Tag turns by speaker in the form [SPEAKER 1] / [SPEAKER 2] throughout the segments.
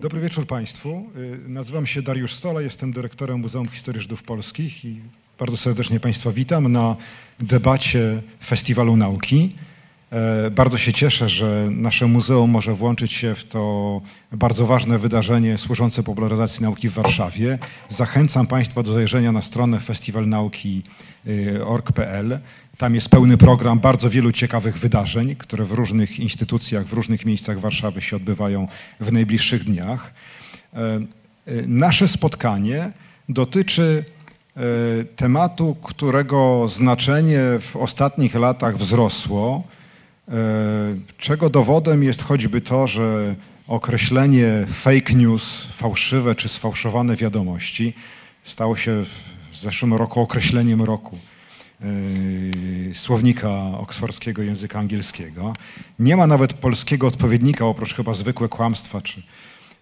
[SPEAKER 1] Dobry wieczór Państwu. Y, Nazywam się Dariusz Stola, jestem dyrektorem Muzeum Historii Żydów Polskich i bardzo serdecznie Państwa witam na debacie Festiwalu Nauki. E, Bardzo się cieszę, że nasze muzeum może włączyć się w to bardzo ważne wydarzenie służące popularyzacji nauki w Warszawie. Zachęcam Państwa do zajrzenia na stronę festiwalnauki.org.pl. Tam jest pełny program bardzo wielu ciekawych wydarzeń, które w różnych instytucjach, w różnych miejscach Warszawy się odbywają w najbliższych dniach. E, e, Nasze spotkanie dotyczy e, tematu, którego znaczenie w ostatnich latach wzrosło, czego dowodem jest choćby to, że określenie fake news, fałszywe czy sfałszowane wiadomości stało się w zeszłym roku określeniem roku słownika oksfordzkiego języka angielskiego. Nie ma nawet polskiego odpowiednika, oprócz chyba zwykłe kłamstwa czy,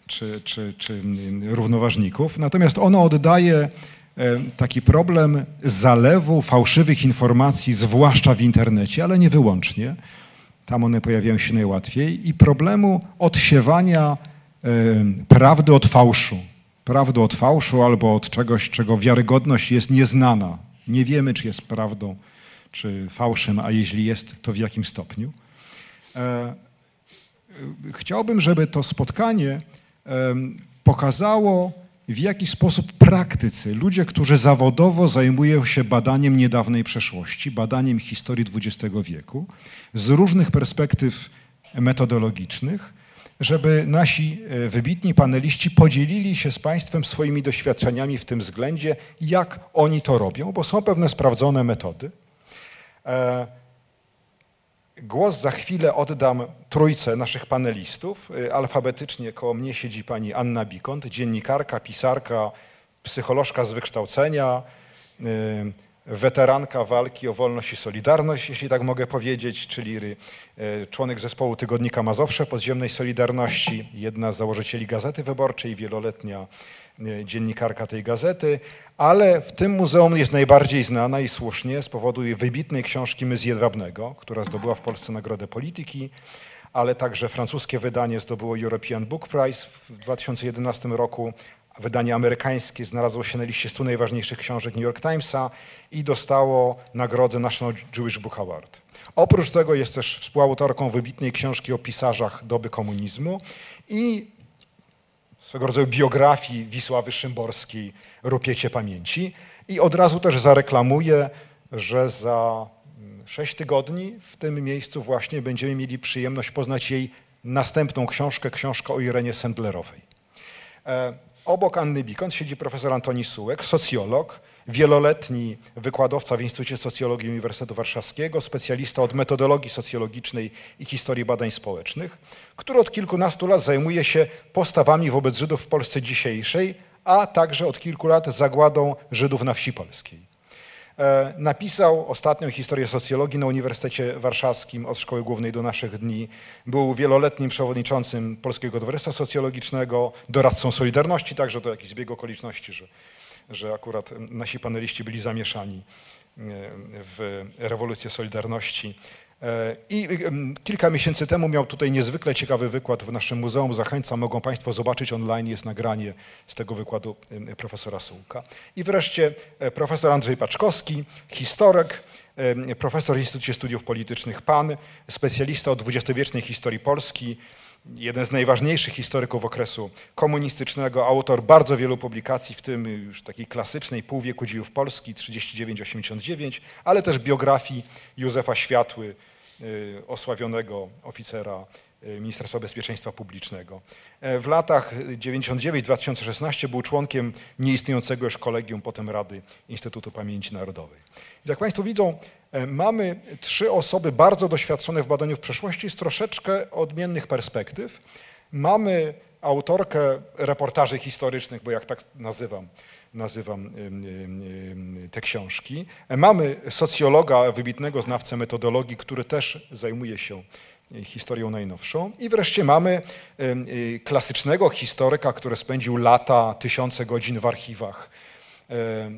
[SPEAKER 1] czy, czy, czy mm, równoważników. Natomiast ono oddaje e, taki problem zalewu fałszywych informacji, zwłaszcza w internecie, ale nie wyłącznie. Tam one pojawiają się najłatwiej. I problemu odsiewania prawdy od fałszu. Prawdy od fałszu albo od czegoś, czego wiarygodność jest nieznana. Nie wiemy, czy jest prawdą, czy fałszem, a jeśli jest, to w jakim stopniu. E, Chciałbym, żeby to spotkanie pokazało, w jaki sposób praktycy, ludzie, którzy zawodowo zajmują się badaniem niedawnej przeszłości, badaniem historii XX wieku, z różnych perspektyw metodologicznych, żeby nasi e, wybitni paneliści podzielili się z Państwem swoimi doświadczeniami w tym względzie, jak oni to robią, bo są pewne sprawdzone metody. E, Głos za chwilę oddam trójce naszych panelistów. Y, Alfabetycznie koło mnie siedzi pani Anna Bikont, dziennikarka, pisarka, psycholożka z wykształcenia, weteranka walki o wolność i solidarność, jeśli tak mogę powiedzieć, czyli y, członek zespołu tygodnika Mazowsze Podziemnej Solidarności, jedna z założycieli Gazety Wyborczej, wieloletnia y, dziennikarka tej gazety, ale w tym muzeum jest najbardziej znana i słusznie z powodu jej wybitnej książki My z Jedwabnego, która zdobyła w Polsce Nagrodę Polityki, ale także francuskie wydanie zdobyło European Book Prize w 2011 roku, wydanie amerykańskie znalazło się na liście 100 najważniejszych książek New York Timesa i dostało nagrodę National Jewish Book Award. Oprócz tego jest też współautorką wybitnej książki o pisarzach doby komunizmu i swego rodzaju biografii Wisławy Szymborskiej Rupiecie Pamięci. I od razu też zareklamuję, że za mm, sześć tygodni w tym miejscu właśnie będziemy mieli przyjemność poznać jej następną książkę, książkę o Irenie Sendlerowej. Obok Anny Bikont siedzi profesor Antoni Sułek, socjolog, wieloletni wykładowca w Instytucie Socjologii Uniwersytetu Warszawskiego, specjalista od metodologii socjologicznej i historii badań społecznych, który od kilkunastu lat zajmuje się postawami wobec Żydów w Polsce dzisiejszej, a także od kilku lat zagładą Żydów na wsi polskiej. E, Napisał ostatnią historię socjologii na Uniwersytecie Warszawskim od Szkoły Głównej do naszych dni. Był wieloletnim przewodniczącym Polskiego Towarzystwa Socjologicznego, doradcą Solidarności, także to jakiś zbieg okoliczności, że, że akurat nasi paneliści byli zamieszani e, w rewolucję Solidarności. E, I kilka miesięcy temu miał tutaj niezwykle ciekawy wykład w naszym muzeum. Zachęcam, mogą Państwo zobaczyć online, jest nagranie z tego wykładu profesora Sułka. I wreszcie e, profesor Andrzej Paczkowski, historyk, profesor w Instytucie Studiów Politycznych PAN, specjalista od dwudziestowiecznej historii Polski, jeden z najważniejszych historyków okresu komunistycznego, autor bardzo wielu publikacji, w tym już takiej klasycznej Pół wieku dziejów Polski 39-89, ale też biografii Józefa Światły, osławionego oficera y, Ministerstwa Bezpieczeństwa Publicznego. E, W latach 99-2016 był członkiem nieistniejącego już kolegium, potem Rady Instytutu Pamięci Narodowej. Jak Państwo widzą, e, mamy trzy osoby bardzo doświadczone w badaniu w przeszłości z troszeczkę odmiennych perspektyw. Mamy autorkę reportaży historycznych, bo jak tak nazywam, nazywam te książki. E, Mamy socjologa, wybitnego znawcę metodologii, który też zajmuje się e, historią najnowszą. I wreszcie mamy y, klasycznego historyka, który spędził lata, tysiące godzin w archiwach. E,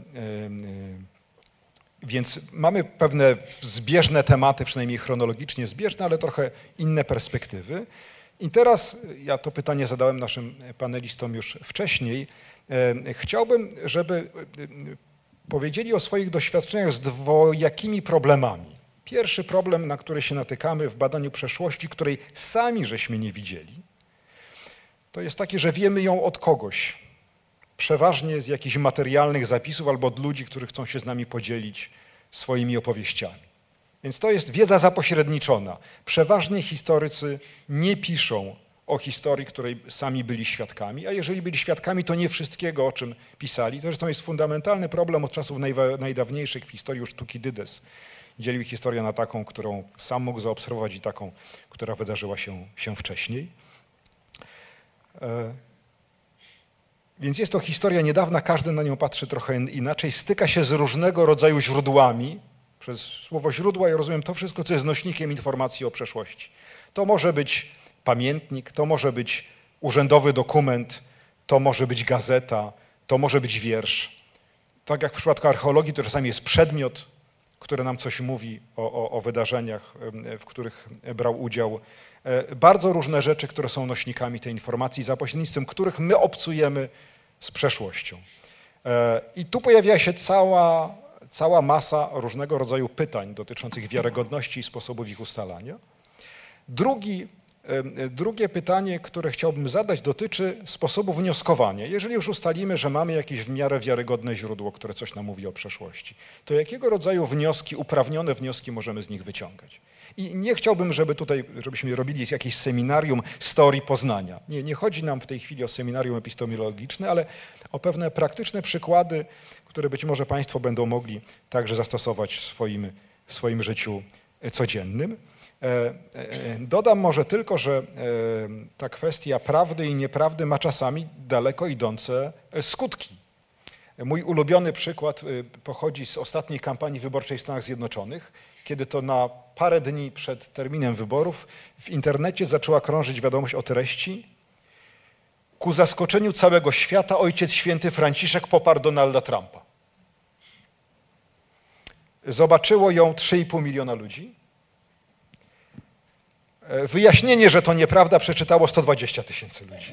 [SPEAKER 1] Więc mamy pewne zbieżne tematy, przynajmniej chronologicznie zbieżne, ale trochę inne perspektywy. I teraz, ja to pytanie zadałem naszym panelistom już wcześniej, chciałbym, żeby powiedzieli o swoich doświadczeniach z dwojakimi problemami. Pierwszy problem, na który się natykamy w badaniu przeszłości, której sami żeśmy nie widzieli, to jest taki, że wiemy ją od kogoś, przeważnie z jakichś materialnych zapisów albo od ludzi, którzy chcą się z nami podzielić swoimi opowieściami. Więc to jest wiedza zapośredniczona. Przeważnie historycy nie piszą o historii, której sami byli świadkami, a jeżeli byli świadkami, to nie wszystkiego, o czym pisali. To zresztą jest fundamentalny problem od czasów najdawniejszych w historii już Tukidydes. Dzielił historię na taką, którą sam mógł zaobserwować i taką, która wydarzyła się, się wcześniej. E, więc jest to historia niedawna, każdy na nią patrzy trochę inaczej, styka się z różnego rodzaju źródłami. Przez słowo źródła ja rozumiem to wszystko, co jest nośnikiem informacji o przeszłości. To może być pamiętnik, to może być urzędowy dokument, to może być gazeta, to może być wiersz. Tak jak w przypadku archeologii, to czasami jest przedmiot, który nam coś mówi o, o, o wydarzeniach, w których brał udział. E, bardzo różne rzeczy, które są nośnikami tej informacji, za pośrednictwem których my obcujemy z przeszłością. E, I tu pojawia się cała, cała masa różnego rodzaju pytań dotyczących wiarygodności i sposobów ich ustalania. Drugi Drugie pytanie, które chciałbym zadać, dotyczy sposobu wnioskowania. Jeżeli już ustalimy, że mamy jakieś w miarę wiarygodne źródło, które coś nam mówi o przeszłości, to jakiego rodzaju wnioski, uprawnione wnioski możemy z nich wyciągać? I nie chciałbym, żeby tutaj, żebyśmy robili jakieś seminarium z teorii poznania. Nie, nie chodzi nam w tej chwili o seminarium epistemologiczne, ale o pewne praktyczne przykłady, które być może Państwo będą mogli także zastosować w swoim, w swoim życiu codziennym. E, e, dodam może tylko, że e, ta kwestia prawdy i nieprawdy ma czasami daleko idące skutki. Mój ulubiony przykład pochodzi z ostatniej kampanii wyborczej w Stanach Zjednoczonych, kiedy to na parę dni przed terminem wyborów w internecie zaczęła krążyć wiadomość o treści. Ku zaskoczeniu całego świata ojciec święty Franciszek poparł Donalda Trumpa. Zobaczyło ją 3,5 miliona ludzi wyjaśnienie, że to nieprawda, przeczytało 120 tysięcy ludzi.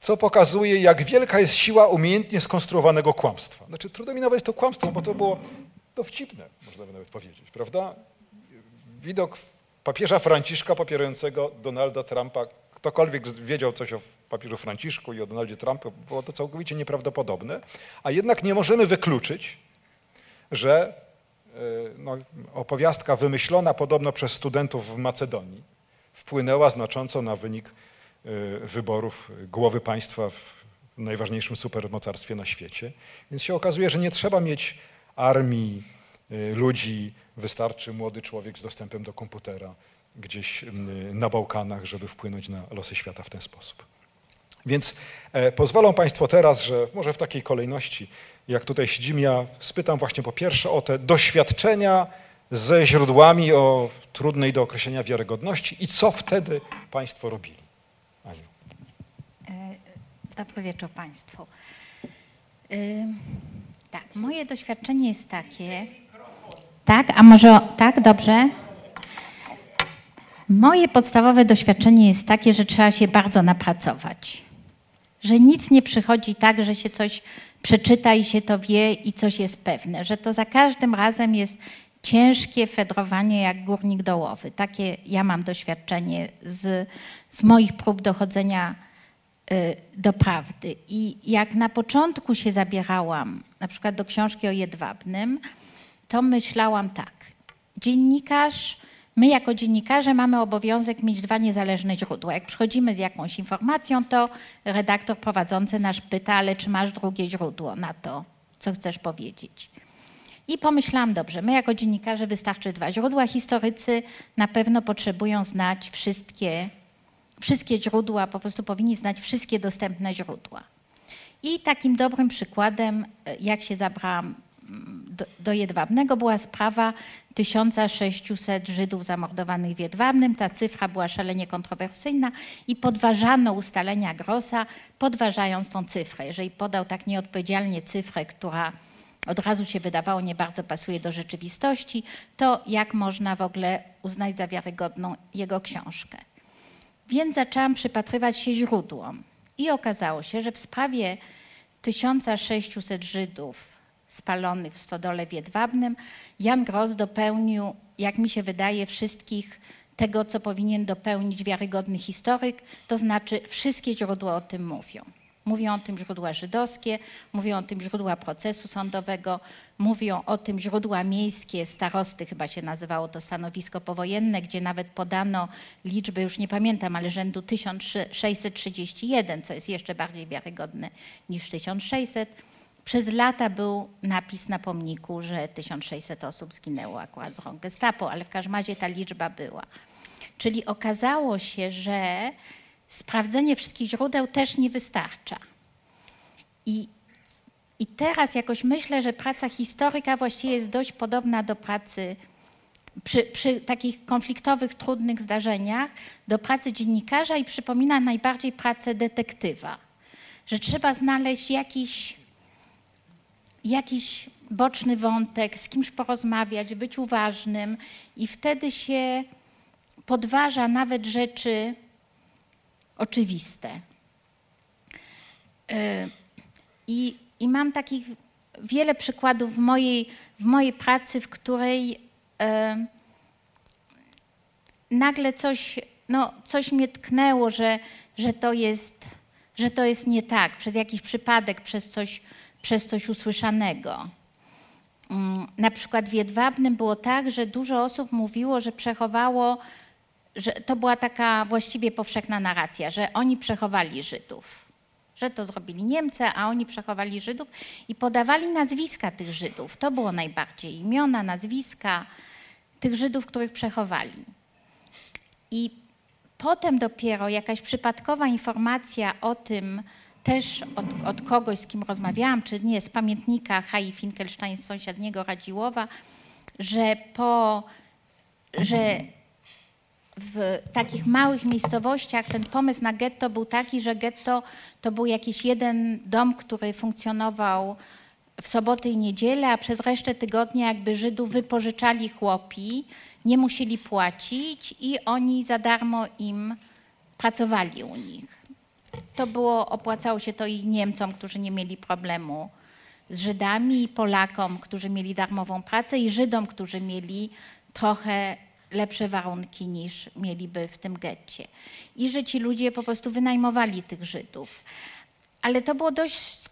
[SPEAKER 1] Co pokazuje, jak wielka jest siła umiejętnie skonstruowanego kłamstwa. Znaczy, trudno mi nawet to kłamstwo, bo to było dowcipne, można by nawet powiedzieć, prawda? Widok papieża Franciszka popierającego Donalda Trumpa, ktokolwiek wiedział coś o papieżu Franciszku i o Donaldzie Trumpie, było to całkowicie nieprawdopodobne, a jednak nie możemy wykluczyć, że E, no, opowiastka wymyślona podobno przez studentów w Macedonii wpłynęła znacząco na wynik e, wyborów głowy państwa w najważniejszym supermocarstwie na świecie. Więc się okazuje, że nie trzeba mieć armii e, ludzi, wystarczy młody człowiek z dostępem do komputera gdzieś na Bałkanach, żeby wpłynąć na losy świata w ten sposób. Więc pozwolą Państwo teraz, że może w takiej kolejności jak tutaj siedzimy, ja spytam właśnie po pierwsze o te doświadczenia ze źródłami o trudnej do określenia wiarygodności i co wtedy Państwo robili. Aniu.
[SPEAKER 2] E, dobry wieczór Państwu. E, tak, moje doświadczenie jest takie. Tak, a może tak, dobrze? Moje podstawowe doświadczenie jest takie, że trzeba się bardzo napracować. Że nic nie przychodzi tak, że się coś przeczyta i się to wie i coś jest pewne, że to za każdym razem jest ciężkie fedrowanie jak górnik dołowy. Takie ja mam doświadczenie z, z moich prób dochodzenia y, do prawdy. I jak na początku się zabierałam, na przykład do książki o Jedwabnym, to myślałam tak. Dziennikarz My jako dziennikarze mamy obowiązek mieć dwa niezależne źródła. Jak przychodzimy z jakąś informacją, to redaktor prowadzący nas pyta, ale czy masz drugie źródło na to, co chcesz powiedzieć. I pomyślałam, dobrze, my jako dziennikarze wystarczy dwa źródła. Historycy na pewno potrzebują znać wszystkie, wszystkie źródła, po prostu powinni znać wszystkie dostępne źródła. I takim dobrym przykładem, jak się zabrałam do, Jedwabnego była sprawa 1600 Żydów zamordowanych w Jedwabnym. Ta cyfra była szalenie kontrowersyjna i podważano ustalenia Grossa, podważając tą cyfrę. Jeżeli podał tak nieodpowiedzialnie cyfrę, która od razu się wydawało nie bardzo pasuje do rzeczywistości, to jak można w ogóle uznać za wiarygodną jego książkę. Więc zaczęłam przypatrywać się źródłom i okazało się, że w sprawie 1600 Żydów spalonych w stodole w Jedwabnym Jan Gross dopełnił, jak mi się wydaje, wszystkich tego, co powinien dopełnić wiarygodny historyk, to znaczy wszystkie źródła o tym mówią. Mówią o tym źródła żydowskie, mówią o tym rzędła procesu sądowego, mówią o tym źródła miejskie, starosty chyba się nazywało to stanowisko powojenne, gdzie nawet podano liczbę, już nie pamiętam, ale rzędu 1631, co jest jeszcze bardziej wiarygodne niż 1600. Przez lata był napis na pomniku, że 1600 osób zginęło akurat z rąk gestapo, ale w każdym razie ta liczba była. Czyli okazało się, że sprawdzenie wszystkich źródeł też nie wystarcza. I, I teraz jakoś myślę, że praca historyka właściwie jest dość podobna do pracy przy, przy, takich konfliktowych, trudnych zdarzeniach, do pracy dziennikarza i przypomina najbardziej pracę detektywa. Że trzeba znaleźć jakiś, jakiś boczny wątek, z kimś porozmawiać, być uważnym i wtedy się podważa nawet rzeczy oczywiste. E, I, I, mam takich wiele przykładów w mojej, w mojej pracy, w której e, nagle coś, no, coś mnie tknęło, że, że, to jest, że to jest nie tak, przez jakiś przypadek, przez coś, przez coś usłyszanego. Mm, na przykład w Jedwabnym było tak, że dużo osób mówiło, że przechowało że to była taka właściwie powszechna narracja, że oni przechowali Żydów, że to zrobili Niemcy, a oni przechowali Żydów i podawali nazwiska tych Żydów. To było najbardziej imiona, nazwiska tych Żydów, których przechowali. I potem dopiero jakaś przypadkowa informacja o tym, też od, od kogoś, z kim rozmawiałam, czy nie, z pamiętnika Hai Finkelstein z sąsiedniego Radziłowa, że po, że w takich małych miejscowościach ten pomysł na getto był taki, że getto to był jakiś jeden dom, który funkcjonował w soboty i niedzielę, a przez resztę tygodnia jakby Żydów wypożyczali chłopi, nie musieli płacić i oni za darmo im pracowali u nich. To było, opłacało się to i Niemcom, którzy nie mieli problemu z Żydami, i Polakom, którzy mieli darmową pracę, i Żydom, którzy mieli trochę lepsze warunki niż mieliby w tym getcie. I że ci ludzie po prostu wynajmowali tych Żydów. Ale to było dość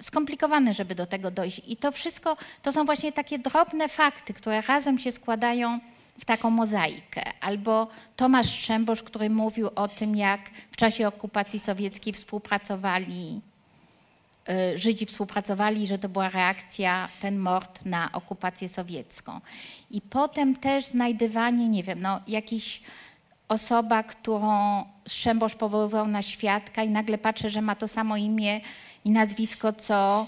[SPEAKER 2] skomplikowane, żeby do tego dojść. I to wszystko to są właśnie takie drobne fakty, które razem się składają w taką mozaikę. Albo Tomasz Strzembosz, który mówił o tym, jak w czasie okupacji sowieckiej współpracowali y, Żydzi współpracowali, że to była reakcja, ten mord na okupację sowiecką. I potem też znajdywanie, nie wiem, no jakiś osoba, którą Strzembosz powoływał na świadka i nagle patrzę, że ma to samo imię i nazwisko, co,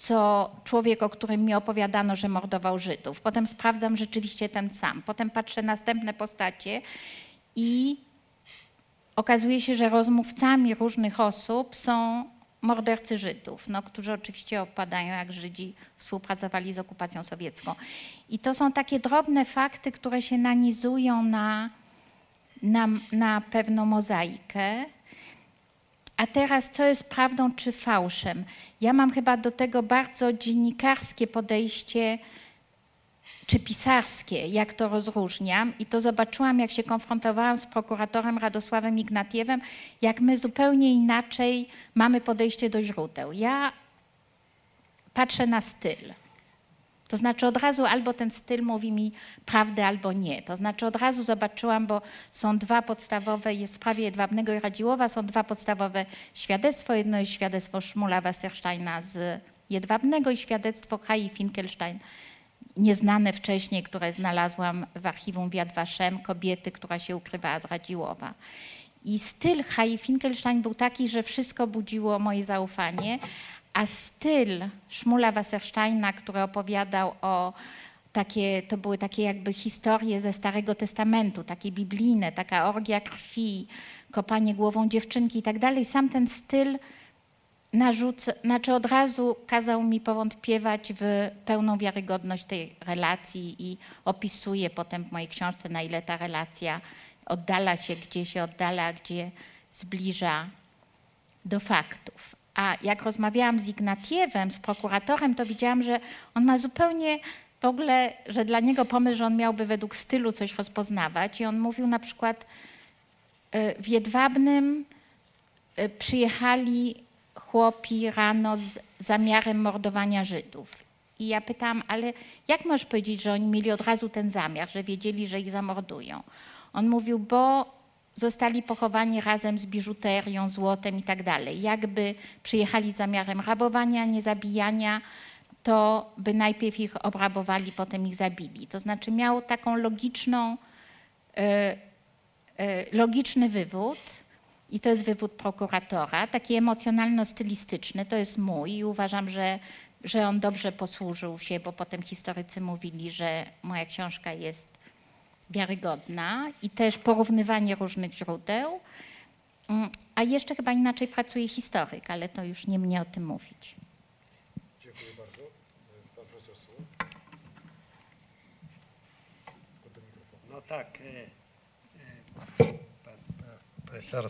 [SPEAKER 2] co człowiek, o którym mi opowiadano, że mordował Żydów. Potem sprawdzam rzeczywiście ten sam. Potem patrzę następne postacie i okazuje się, że rozmówcami różnych osób są mordercy Żydów, no, którzy oczywiście opadają, jak Żydzi współpracowali z okupacją sowiecką. I to są takie drobne fakty, które się nanizują na, na, na pewną mozaikę. A teraz, co jest prawdą czy fałszem? Ja mam chyba do tego bardzo dziennikarskie podejście czy pisarskie, jak to rozróżniam. I to zobaczyłam, jak się konfrontowałam z prokuratorem Radosławem Ignatiewem, jak my zupełnie inaczej mamy podejście do źródeł. Ja patrzę na styl. To znaczy od razu albo ten styl mówi mi prawdę, albo nie. To znaczy od razu zobaczyłam, bo są dwa podstawowe, jest w sprawie Jedwabnego i Radziłowa, są dwa podstawowe świadectwa. Jedno jest świadectwo Szmula Wassersteina z Jedwabnego i świadectwo Kai Finkelstein nieznane wcześniej, które znalazłam w archiwum Wiad Waszem, kobiety, która się ukrywała z Radziłowa. I styl Hai Finkelstein był taki, że wszystko budziło moje zaufanie, a styl Szmula Wassersteina, który opowiadał o takie, to były takie jakby historie ze Starego Testamentu, takie biblijne, taka orgia krwi, kopanie głową dziewczynki i tak dalej. Sam ten styl narzuca, znaczy od razu kazał mi powątpiewać w pełną wiarygodność tej relacji i opisuje potem w mojej książce, na ile ta relacja oddala się, gdzie się oddala, gdzie zbliża do faktów. A jak rozmawiałam z Ignatiewem, z prokuratorem, to widziałam, że on ma zupełnie w ogóle, że dla niego pomysł, że on miałby według stylu coś rozpoznawać. I on mówił na przykład y, w Jedwabnym y, przyjechali chłopi rano z zamiarem mordowania Żydów. I ja pytałam, ale jak możesz powiedzieć, że oni mieli od razu ten zamiar, że wiedzieli, że ich zamordują? On mówił, bo zostali pochowani razem z biżuterią, złotem i tak. Jakby przyjechali zamiarem rabowania, nie zabijania, to by najpierw ich obrabowali, potem ich zabili. To znaczy miał taką logiczną, e, e, logiczny wywód i to jest wywód prokuratora, taki emocjonalno-stylistyczny, to jest mój i uważam, że, że on dobrze posłużył się, bo potem historycy mówili, że moja książka jest wiarygodna i też porównywanie różnych źródeł. Mm, A jeszcze chyba inaczej pracuje historyk, ale to już nie mnie o tym mówić.
[SPEAKER 1] Dziękuję bardzo. Pan profesor Suł.
[SPEAKER 3] No tak. e, e, Pan profesor.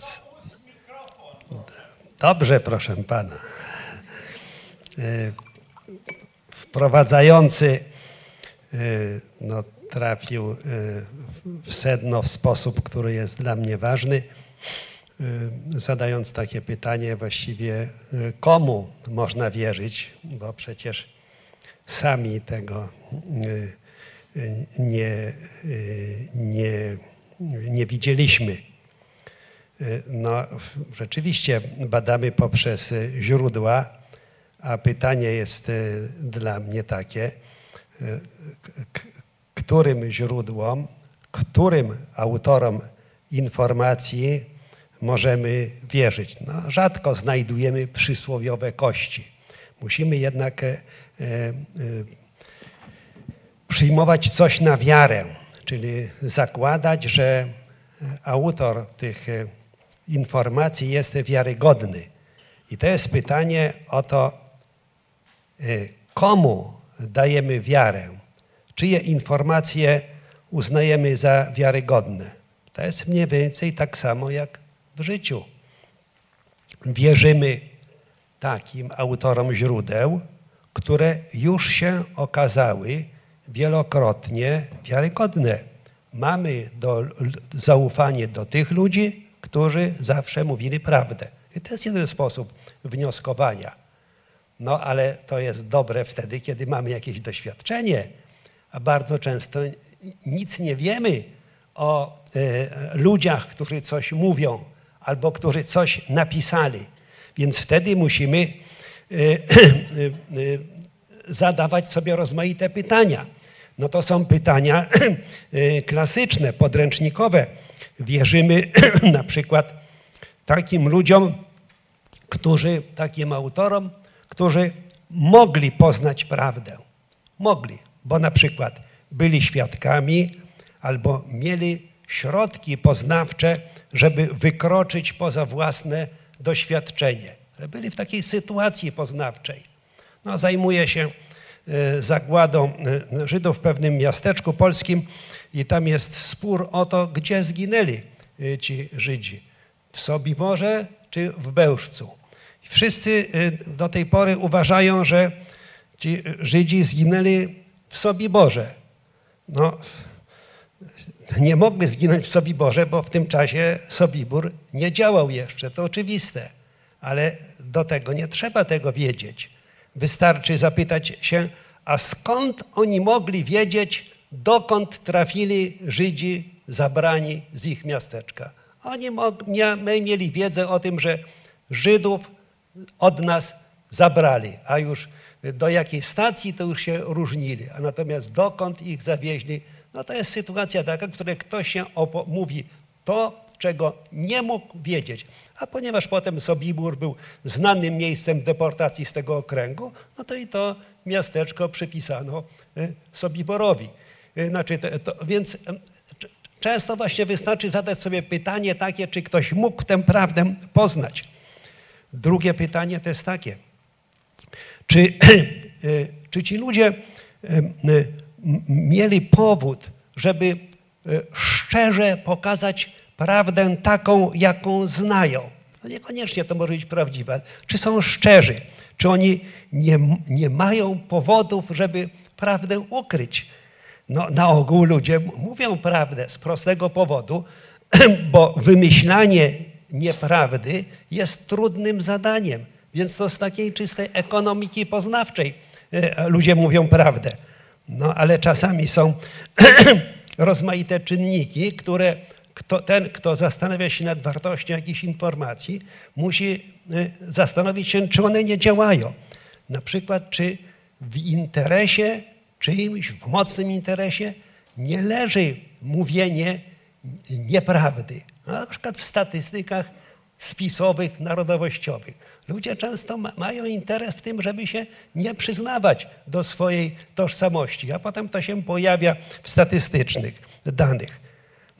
[SPEAKER 3] Dobrze, proszę pana. E, Wprowadzający e, no, trafił e, w sedno w sposób, który jest dla mnie ważny, e, zadając takie pytanie właściwie e, komu można wierzyć, bo przecież sami tego nie, nie, nie widzieliśmy. No, rzeczywiście badamy poprzez źródła, a pytanie jest dla mnie takie, którym źródłom, którym autorom informacji możemy wierzyć. No, rzadko znajdujemy przysłowiowe kości. Musimy jednak e, e, e, przyjmować coś na wiarę, czyli zakładać, że autor tych e, informacji jest wiarygodny. I to jest pytanie o to, e, komu dajemy wiarę, czyje informacje uznajemy za wiarygodne. To jest mniej więcej tak samo jak w życiu. Wierzymy takim autorom źródeł, które już się okazały wielokrotnie wiarygodne. Mamy do, zaufanie do tych ludzi, którzy zawsze mówili prawdę. I to jest jeden sposób wnioskowania. No ale to jest dobre wtedy, kiedy mamy jakieś doświadczenie, a bardzo często nic nie wiemy o e, ludziach, którzy coś mówią albo którzy coś napisali. Więc wtedy musimy e, e, zadawać sobie rozmaite pytania. No to są pytania e, klasyczne, podręcznikowe. Wierzymy na przykład takim ludziom, którzy, takim autorom, którzy mogli poznać prawdę. Mogli, bo na przykład byli świadkami albo mieli środki poznawcze, żeby wykroczyć poza własne doświadczenie. Ale byli w takiej sytuacji poznawczej. No, zajmuje się e, zagładą e, Żydów w pewnym miasteczku polskim i tam jest spór o to, gdzie zginęli e, ci Żydzi. W Sobiborze czy w Bełżcu. Wszyscy do tej pory uważają, że ci Żydzi zginęli w Sobiborze. No, nie mogli zginąć w Sobiborze, bo w tym czasie Sobibór nie działał jeszcze, to oczywiste. Ale do tego nie trzeba tego wiedzieć. Wystarczy zapytać się, a skąd oni mogli wiedzieć, dokąd trafili Żydzi zabrani z ich miasteczka? Oni my mieli wiedzę o tym, że Żydów od nas zabrali, a już do jakiej stacji to już się różnili, a natomiast dokąd ich zawieźli, no to jest sytuacja taka, w której ktoś się mówi to, czego nie mógł wiedzieć. A ponieważ potem Sobibór był znanym miejscem deportacji z tego okręgu, no to i to miasteczko przypisano y, Sobiborowi. Y, Znaczy, to, to, więc często właśnie wystarczy zadać sobie pytanie takie, czy ktoś mógł tę prawdę poznać. Drugie pytanie to jest takie. Czy, czy ci ludzie mieli powód, żeby szczerze pokazać prawdę taką, jaką znają? No niekoniecznie to może być prawdziwe. Czy są szczerzy? Czy oni nie, nie mają powodów, żeby prawdę ukryć? No, na ogół ludzie mówią prawdę z prostego powodu, bo wymyślanie nieprawdy jest trudnym zadaniem. Więc to z takiej czystej ekonomiki poznawczej e, ludzie mówią prawdę. No ale czasami są rozmaite czynniki, które kto, ten, kto zastanawia się nad wartością jakichś informacji, musi y, zastanowić się, czy one nie działają. Na przykład, czy w interesie czyimś, w mocnym interesie nie leży mówienie nieprawdy. No, na przykład w statystykach spisowych, narodowościowych. Ludzie często ma, mają interes w tym, żeby się nie przyznawać do swojej tożsamości, a potem to się pojawia w statystycznych danych.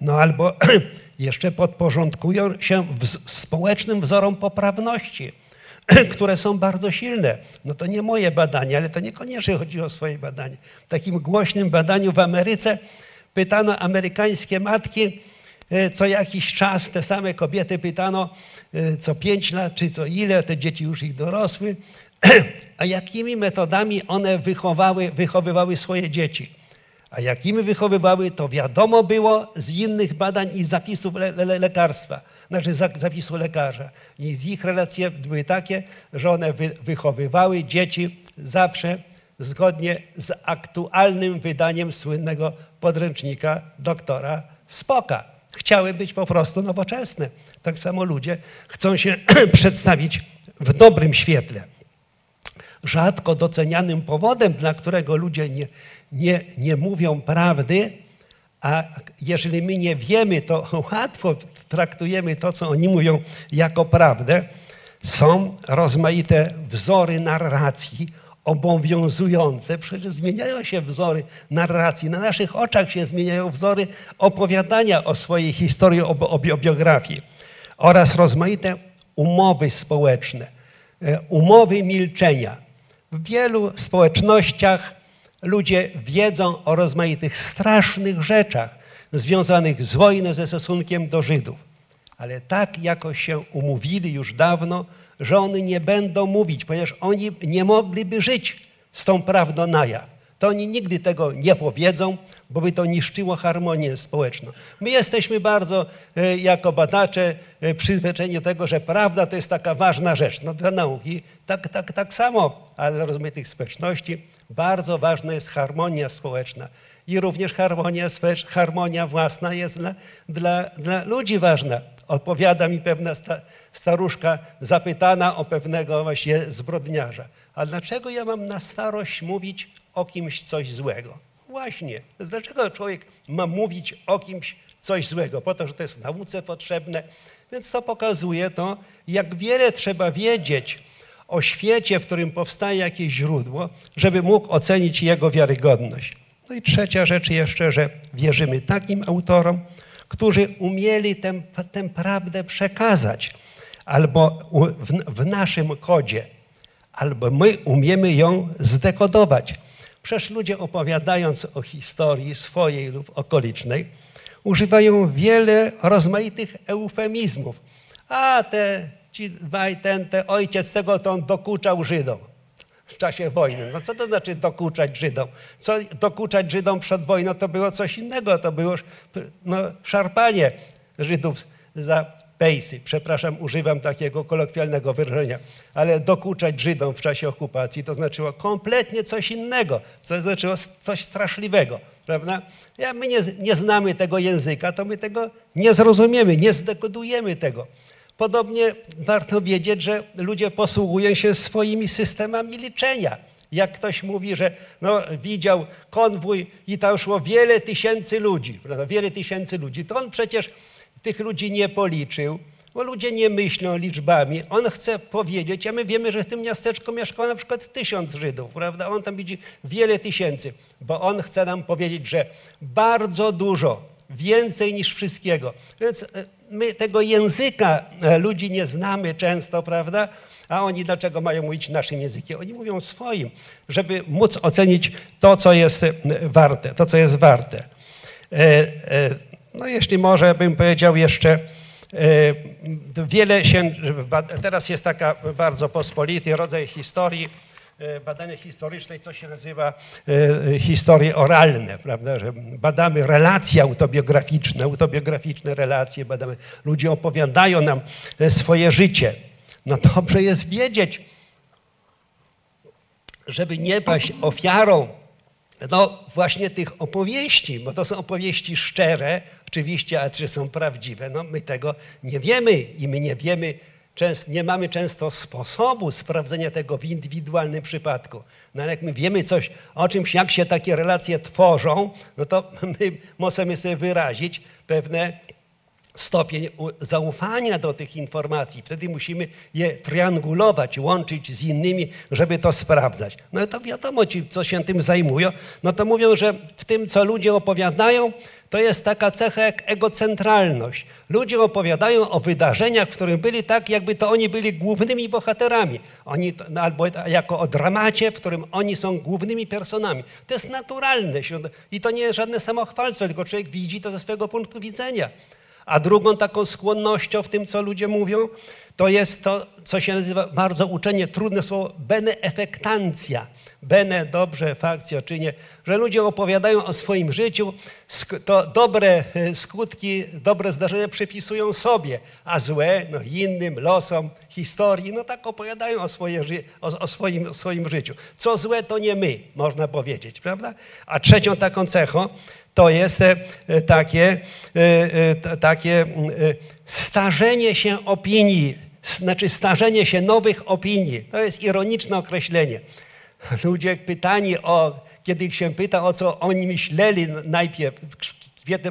[SPEAKER 3] No albo jeszcze podporządkują się społecznym wzorom poprawności, które są bardzo silne. No to nie moje badanie, ale to niekoniecznie chodzi o swoje badanie. W takim głośnym badaniu w Ameryce pytano amerykańskie matki, co jakiś czas te same kobiety pytano, e, co pięć lat, czy co ile, te dzieci już ich dorosły, a jakimi metodami one wychowały, wychowywały swoje dzieci. A jakimi wychowywały, to wiadomo było z innych badań i zapisów le le lekarstwa, znaczy zapisu lekarza. I z ich relacje były takie, że one wy wychowywały dzieci zawsze zgodnie z aktualnym wydaniem słynnego podręcznika doktora Spoka. Chciały być po prostu nowoczesne. Tak samo ludzie chcą się przedstawić w dobrym świetle. Rzadko docenianym powodem, dla którego ludzie nie, nie, nie mówią prawdy, a jeżeli my nie wiemy, to łatwo traktujemy to, co oni mówią, jako prawdę. Są rozmaite wzory narracji obowiązujące. Przecież zmieniają się wzory narracji. Na naszych oczach się zmieniają wzory opowiadania o swojej historii, o, o, biografii. Oraz rozmaite umowy społeczne, e, umowy milczenia. W wielu społecznościach ludzie wiedzą o rozmaitych strasznych rzeczach związanych z wojną, ze stosunkiem do Żydów. Ale tak jakoś się umówili już dawno, że oni nie będą mówić, ponieważ oni nie mogliby żyć z tą prawdą na jaw. To oni nigdy tego nie powiedzą, bo by to niszczyło harmonię społeczną. My jesteśmy bardzo, e, jako badacze, e, przyzwyczajeni do tego, że prawda to jest taka ważna rzecz. No dla nauki tak, tak, tak samo, ale dla rozmaitych społeczności bardzo ważna jest harmonia społeczna. I również harmonia, harmonia własna jest dla, dla, dla ludzi ważna. Odpowiada mi pewna sta, staruszka zapytana o pewnego właśnie zbrodniarza. A dlaczego ja mam na starość mówić o kimś coś złego? Właśnie. Dlaczego człowiek ma mówić o kimś coś złego? Po to, że to jest nauce potrzebne. Więc to pokazuje to, jak wiele trzeba wiedzieć o świecie, w którym powstaje jakieś źródło, żeby mógł ocenić jego wiarygodność. No i trzecia rzecz jeszcze, że wierzymy takim autorom, którzy umieli tę, prawdę przekazać, albo w, w naszym kodzie, albo my umiemy ją zdekodować. Przecież ludzie opowiadając o historii swojej lub okolicznej, używają wiele rozmaitych eufemizmów. A te ci dwaj, ten, ten ojciec tego, to on dokuczał Żydom w czasie wojny. No co to znaczy dokuczać Żydom? Co dokuczać Żydom przed wojną to było coś innego, to było no, szarpanie Żydów za pejsy. Przepraszam, używam takiego kolokwialnego wyrażenia, ale dokuczać Żydom w czasie okupacji to znaczyło kompletnie coś innego, to znaczyło coś straszliwego, prawda? Ja, my nie, nie znamy tego języka, to my tego nie zrozumiemy, nie zdekodujemy tego. Podobnie warto wiedzieć, że ludzie posługują się swoimi systemami liczenia. Jak ktoś mówi, że no, widział konwój i tam szło wiele tysięcy ludzi, prawda? wiele tysięcy ludzi, to on przecież tych ludzi nie policzył, bo ludzie nie myślą liczbami. On chce powiedzieć, a my wiemy, że w tym miasteczku mieszkało na przykład tysiąc Żydów, prawda? On tam widzi wiele tysięcy, bo on chce nam powiedzieć, że bardzo dużo, więcej niż wszystkiego. Więc e, my tego języka e, ludzi nie znamy często, prawda? A oni dlaczego mają mówić naszym językiem? Oni mówią swoim, żeby móc ocenić to, co jest e, warte, to, co jest warte. E, e, No jeśli może bym powiedział jeszcze, e, wiele się, teraz jest taka bardzo pospolity rodzaj historii, e, badania historycznej, co się nazywa e, historie oralne, prawda, że badamy relacje autobiograficzne, autobiograficzne relacje, badamy, ludzie opowiadają nam swoje życie. No dobrze jest wiedzieć, żeby nie paść ofiarą no właśnie tych opowieści, bo to są opowieści szczere, oczywiście, a czy są prawdziwe, no my tego nie wiemy i my nie wiemy, często, nie mamy często sposobu sprawdzenia tego w indywidualnym przypadku. No ale jak my wiemy coś o czymś, jak się takie relacje tworzą, no to my możemy sobie wyrazić pewne stopień zaufania do tych informacji. Wtedy musimy je triangulować, łączyć z innymi, żeby to sprawdzać. No to wiadomo, ci, co się tym zajmują, no to mówią, że w tym, co ludzie opowiadają, to jest taka cecha jak egocentralność. Ludzie opowiadają o wydarzeniach, w których byli tak, jakby to oni byli głównymi bohaterami. Oni, no, albo jako o dramacie, w którym oni są głównymi personami. To jest naturalne i to nie jest żadne samochwalstwo, tylko człowiek widzi to ze swojego punktu widzenia. A drugą taką skłonnością w tym, co ludzie mówią, to jest to, co się nazywa bardzo uczenie, trudne słowo, beneefektancja. Bene, dobrze, fakcja, czynie, że ludzie opowiadają o swoim życiu, to dobre e, skutki, dobre zdarzenia przypisują sobie, a złe no, innym, losom, historii, no tak opowiadają o, swoje, o, o swoim, o swoim życiu. Co złe, to nie my, można powiedzieć, prawda? A trzecią taką cechą to jest e, takie, e, e, takie starzenie się opinii, znaczy starzenie się nowych opinii. To jest ironiczne określenie. Ludzie pytani o, kiedy ich się pyta, o co oni myśleli najpierw,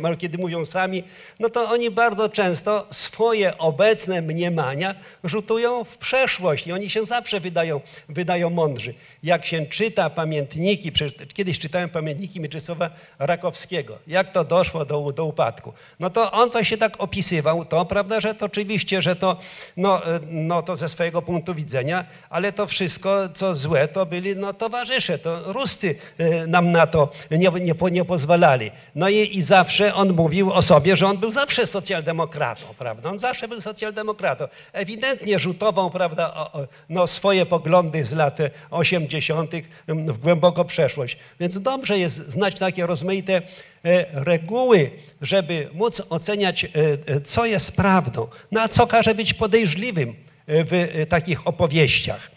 [SPEAKER 3] ale kiedy mówią sami, no to oni bardzo często swoje obecne mniemania rzutują w przeszłość i oni się zawsze wydają, wydają mądrzy. Jak się czyta pamiętniki, kiedyś czytałem pamiętniki Mieczysława Rakowskiego, jak to doszło do, do upadku. No to on to się tak opisywał, to prawda, że to oczywiście, że to, no, e, no to ze swojego punktu widzenia, ale to wszystko, co złe, to byli no, towarzysze, to Ruscy e, nam na to nie, nie, nie pozwalali. No i, i zawsze on mówił o sobie, że on był zawsze socjaldemokratą, prawda? On zawsze był socjaldemokratą. Ewidentnie rzutował, prawda, o, o, no, swoje poglądy z lat 80. w głęboko przeszłość. Więc dobrze jest znać takie rozmaite e, reguły, żeby móc oceniać, e, e, co jest prawdą, no a co każe być podejrzliwym w takich opowieściach.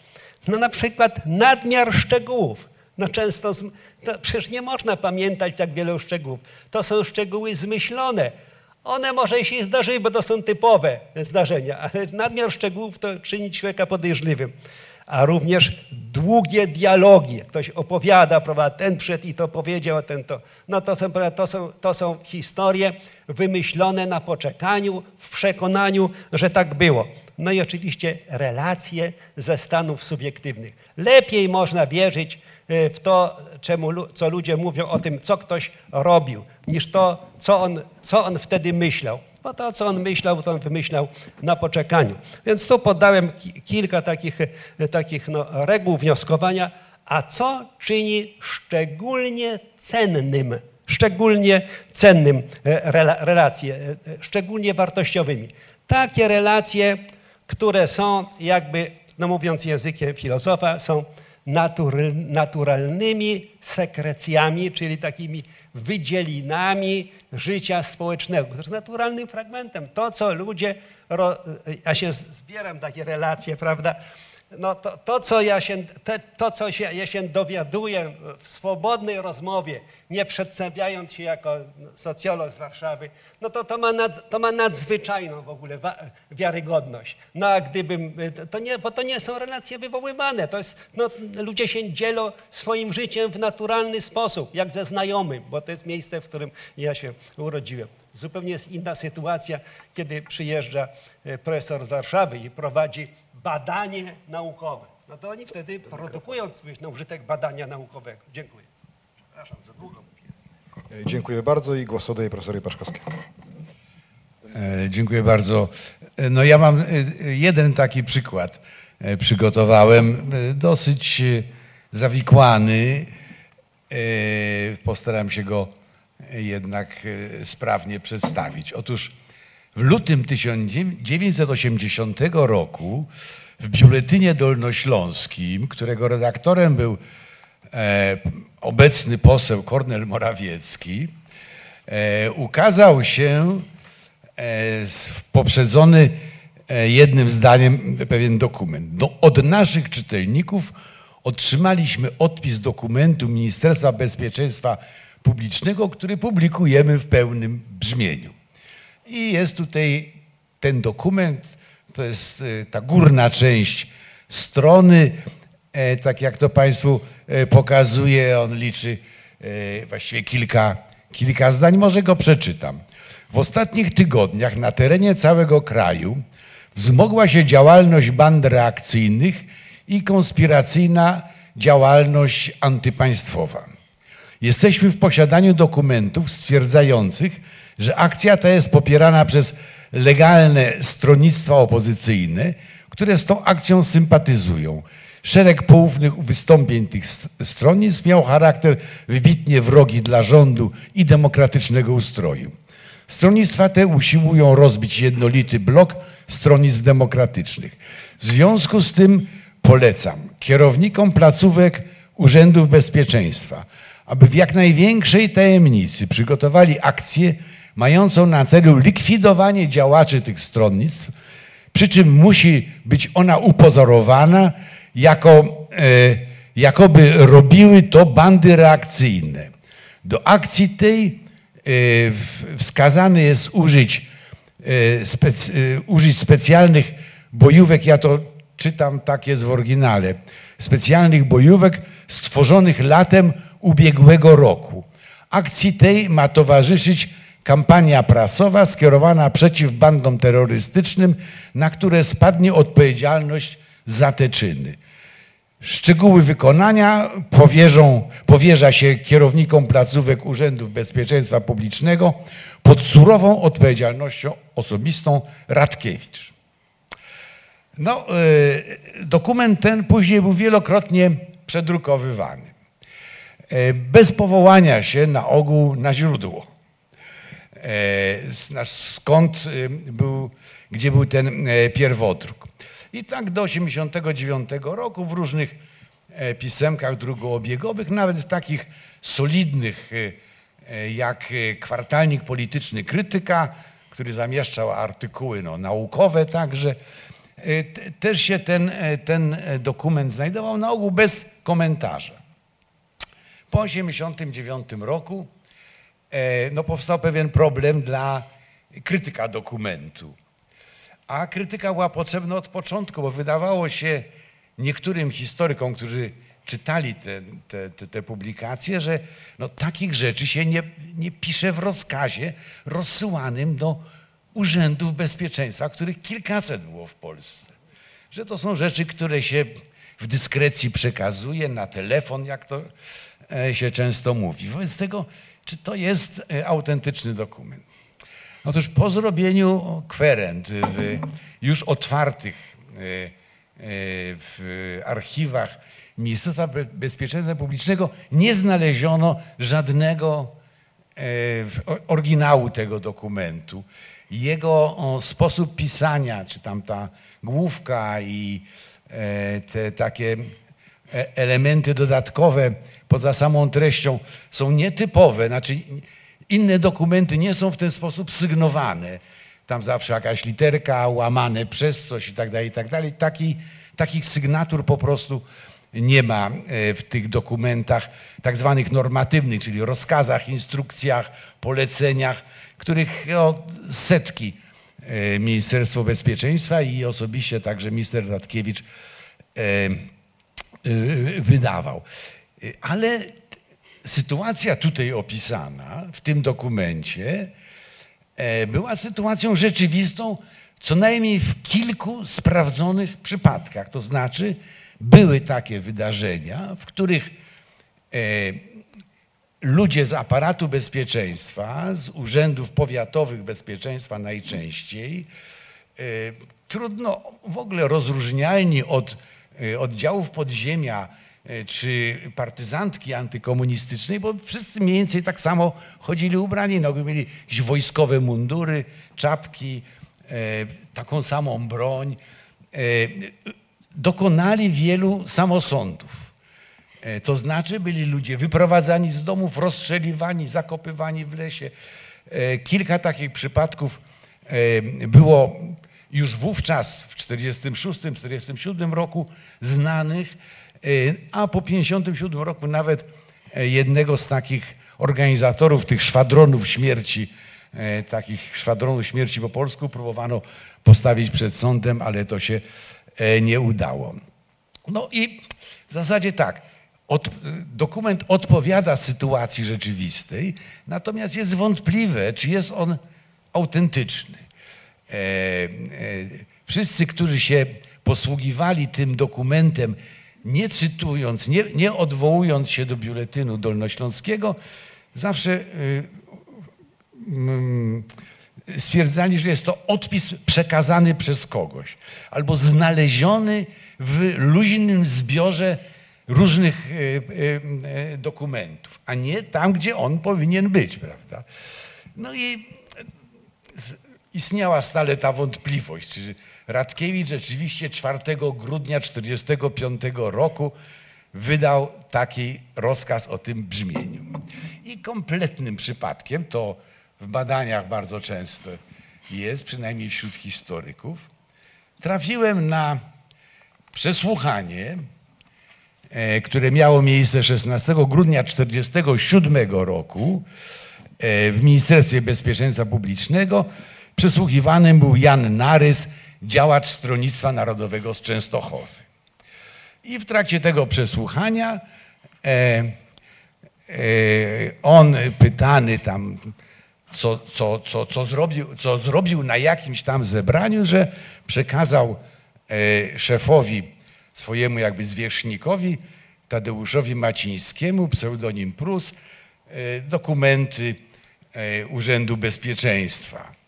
[SPEAKER 3] No na przykład nadmiar szczegółów. No często, to przecież nie można pamiętać tak wielu szczegółów. To są szczegóły zmyślone. One może się zdarzyły, bo to są typowe zdarzenia, ale nadmiar szczegółów to czyni człowieka podejrzliwym. A również długie dialogi. Ktoś opowiada, prawda, ten przed i to powiedział, a ten to. No to są, prawda, to są, to są historie wymyślone na poczekaniu, w przekonaniu, że tak było. No i oczywiście relacje ze stanów subiektywnych. Lepiej można wierzyć w to, czemu, co ludzie mówią o tym, co ktoś robił, niż to, co on, co on wtedy myślał. Bo to, co on myślał, to on wymyślał na poczekaniu. Więc tu podałem ki- kilka takich, e, takich no, reguł wnioskowania. A co czyni szczególnie cennym, szczególnie cennym e, rela, relacje, szczególnie wartościowymi? Takie relacje, które są jakby, no mówiąc językiem filozofa, są natur, naturalnymi sekrecjami, czyli takimi wydzielinami życia społecznego, to jest naturalnym fragmentem. To, co ludzie, ja się zbieram takie relacje, prawda, no to, to, co, ja się, te, to, co się, ja się dowiaduję w swobodnej rozmowie, nie przedstawiając się jako socjolog z Warszawy, no to to ma, nad, to ma nadzwyczajną w ogóle wa, wiarygodność. No a gdybym, to nie, bo to nie są relacje wywoływane, to jest, no, ludzie się dzielą swoim życiem w naturalny sposób, jak ze znajomym, bo to jest miejsce, w którym ja się urodziłem. Zupełnie jest inna sytuacja, kiedy przyjeżdża e, profesor z Warszawy i prowadzi badanie naukowe. No to oni wtedy produkują coś na użytek badania naukowego. Dziękuję. Przepraszam, za długo mówię.
[SPEAKER 1] E, Dziękuję bardzo i głos oddaję profesorowi Paszkowskiemu.
[SPEAKER 4] E, Dziękuję bardzo. E, No ja mam jeden taki przykład. Przygotowałem dosyć zawikłany. Postaram się go jednak sprawnie przedstawić. Otóż w lutym 1980 roku w Biuletynie Dolnośląskim, którego redaktorem był e, obecny poseł Kornel Morawiecki, e, ukazał się e, poprzedzony e, jednym zdaniem pewien dokument. No, od naszych czytelników otrzymaliśmy odpis dokumentu Ministerstwa Bezpieczeństwa Publicznego, który publikujemy w pełnym brzmieniu. I jest tutaj ten dokument, to jest e, ta górna część strony, e, tak jak to Państwu e, pokazuje, on liczy właściwie kilka, kilka zdań, może go przeczytam. W ostatnich tygodniach na terenie całego kraju wzmogła się działalność band reakcyjnych i konspiracyjna działalność antypaństwowa. Jesteśmy w posiadaniu dokumentów stwierdzających, że akcja ta jest popierana przez legalne stronnictwa opozycyjne, które z tą akcją sympatyzują. Szereg poufnych wystąpień tych st- stronnictw miał charakter wybitnie wrogi dla rządu i demokratycznego ustroju. Stronnictwa te usiłują rozbić jednolity blok stronnictw demokratycznych. W związku z tym polecam kierownikom placówek Urzędów Bezpieczeństwa, aby w jak największej tajemnicy przygotowali akcję mającą na celu likwidowanie działaczy tych stronnictw, przy czym musi być ona upozorowana jako, e, jakoby robiły to bandy reakcyjne. Do akcji tej e, jest użyć, e, spec, e, użyć specjalnych bojówek, ja to czytam, tak jest w oryginale, specjalnych bojówek stworzonych latem ubiegłego roku. Akcji tej ma towarzyszyć kampania prasowa skierowana przeciw bandom terrorystycznym, na które spadnie odpowiedzialność za te czyny. Szczegóły wykonania powierzą, powierza się kierownikom placówek Urzędów Bezpieczeństwa Publicznego pod surową odpowiedzialnością osobistą Radkiewicz. No, e, dokument ten później był wielokrotnie przedrukowywany. E, bez powołania się na ogół na źródło. E, skąd e, był, gdzie był ten e, pierwodruk. I tak do 1989 roku w różnych e, pisemkach drugoobiegowych, nawet w takich solidnych jak kwartalnik polityczny Krytyka, który zamieszczał artykuły no, naukowe także, te- też się ten, ten dokument znajdował na ogół bez komentarza. Po 1989 roku no, powstał pewien problem dla krytyka dokumentu. A krytyka była potrzebna od początku, bo wydawało się niektórym historykom, którzy czytali te, te, te, te publikacje, że no, takich rzeczy się nie, nie pisze w rozkazie rozsyłanym do urzędów bezpieczeństwa, których kilkaset było w Polsce. Że to są rzeczy, które się w dyskrecji przekazuje na telefon, jak to e, się często mówi. Wobec tego, czy to jest e, autentyczny dokument? Otóż po zrobieniu kwerent w już otwartych e, e, w archiwach Ministerstwa Be- Bezpieczeństwa Publicznego nie znaleziono żadnego oryginału tego dokumentu. Jego sposób pisania, czy tam ta główka i te takie elementy dodatkowe poza samą treścią są nietypowe. Znaczy inne dokumenty nie są w ten sposób sygnowane. Tam zawsze jakaś literka łamane przez coś i tak dalej, i tak dalej. Taki, takich sygnatur po prostu nie ma e, w tych dokumentach tak zwanych normatywnych, czyli rozkazach, instrukcjach, poleceniach, których o, setki e, Ministerstwo Bezpieczeństwa i osobiście także minister Radkiewicz e, wydawał. Y, Ale sytuacja tutaj opisana w tym dokumencie e, była sytuacją rzeczywistą co najmniej w kilku sprawdzonych przypadkach. To znaczy były takie wydarzenia, w których e, ludzie z aparatu bezpieczeństwa, z urzędów powiatowych bezpieczeństwa najczęściej, e, trudno w ogóle rozróżnialni od oddziałów podziemia czy partyzantki antykomunistycznej, bo wszyscy mniej więcej tak samo chodzili ubrani, no, mieli jakieś wojskowe mundury, czapki, taką samą broń. Dokonali wielu samosądów. To znaczy byli ludzie wyprowadzani z domów, rozstrzeliwani, zakopywani w lesie. Kilka takich przypadków było już wówczas w 1946-1947 roku znanych, e, a po 1957 roku nawet e, jednego z takich organizatorów tych szwadronów śmierci, e, takich szwadronów śmierci po polsku próbowano postawić przed sądem, ale to się nie udało. No i w zasadzie tak, od, dokument odpowiada sytuacji rzeczywistej, natomiast jest wątpliwe, czy jest on autentyczny. E, e, wszyscy, którzy się posługiwali tym dokumentem, nie cytując, nie, nie odwołując się do biuletynu dolnośląskiego, zawsze e, mm, stwierdzali, że jest to odpis przekazany przez kogoś albo znaleziony w luźnym zbiorze różnych dokumentów, a nie tam, gdzie on powinien być, prawda? No i istniała stale ta wątpliwość, czy Radkiewicz rzeczywiście 4 grudnia 1945 roku wydał taki rozkaz o tym brzmieniu. I kompletnym przypadkiem, to w badaniach bardzo często jest, przynajmniej wśród historyków, trafiłem na przesłuchanie, e, które miało miejsce 16 grudnia 1947 roku e, w Ministerstwie Bezpieczeństwa Publicznego Przesłuchiwanym był Jan Narys, działacz Stronnictwa Narodowego z Częstochowy. I w trakcie tego przesłuchania e, e, on pytany tam, co, co, co, co, zrobił, co zrobił na jakimś tam zebraniu, że przekazał e, szefowi swojemu jakby zwierzchnikowi, Tadeuszowi Macińskiemu, pseudonim Prus, e, dokumenty e, Urzędu Bezpieczeństwa.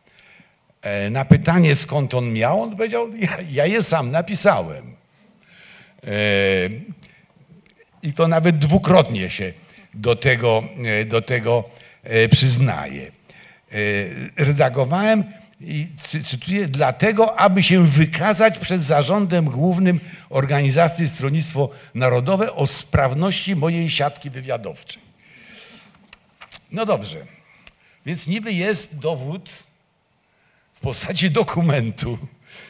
[SPEAKER 4] E, na pytanie, skąd on miał, on powiedział, ja, ja je sam napisałem. E, I to nawet dwukrotnie się do tego, e, do tego przyznaje. Redagowałem i cytuję, dlatego, aby się wykazać przed zarządem głównym organizacji Stronnictwo Narodowe o sprawności mojej siatki wywiadowczej. No dobrze, więc niby jest dowód postaci dokumentu,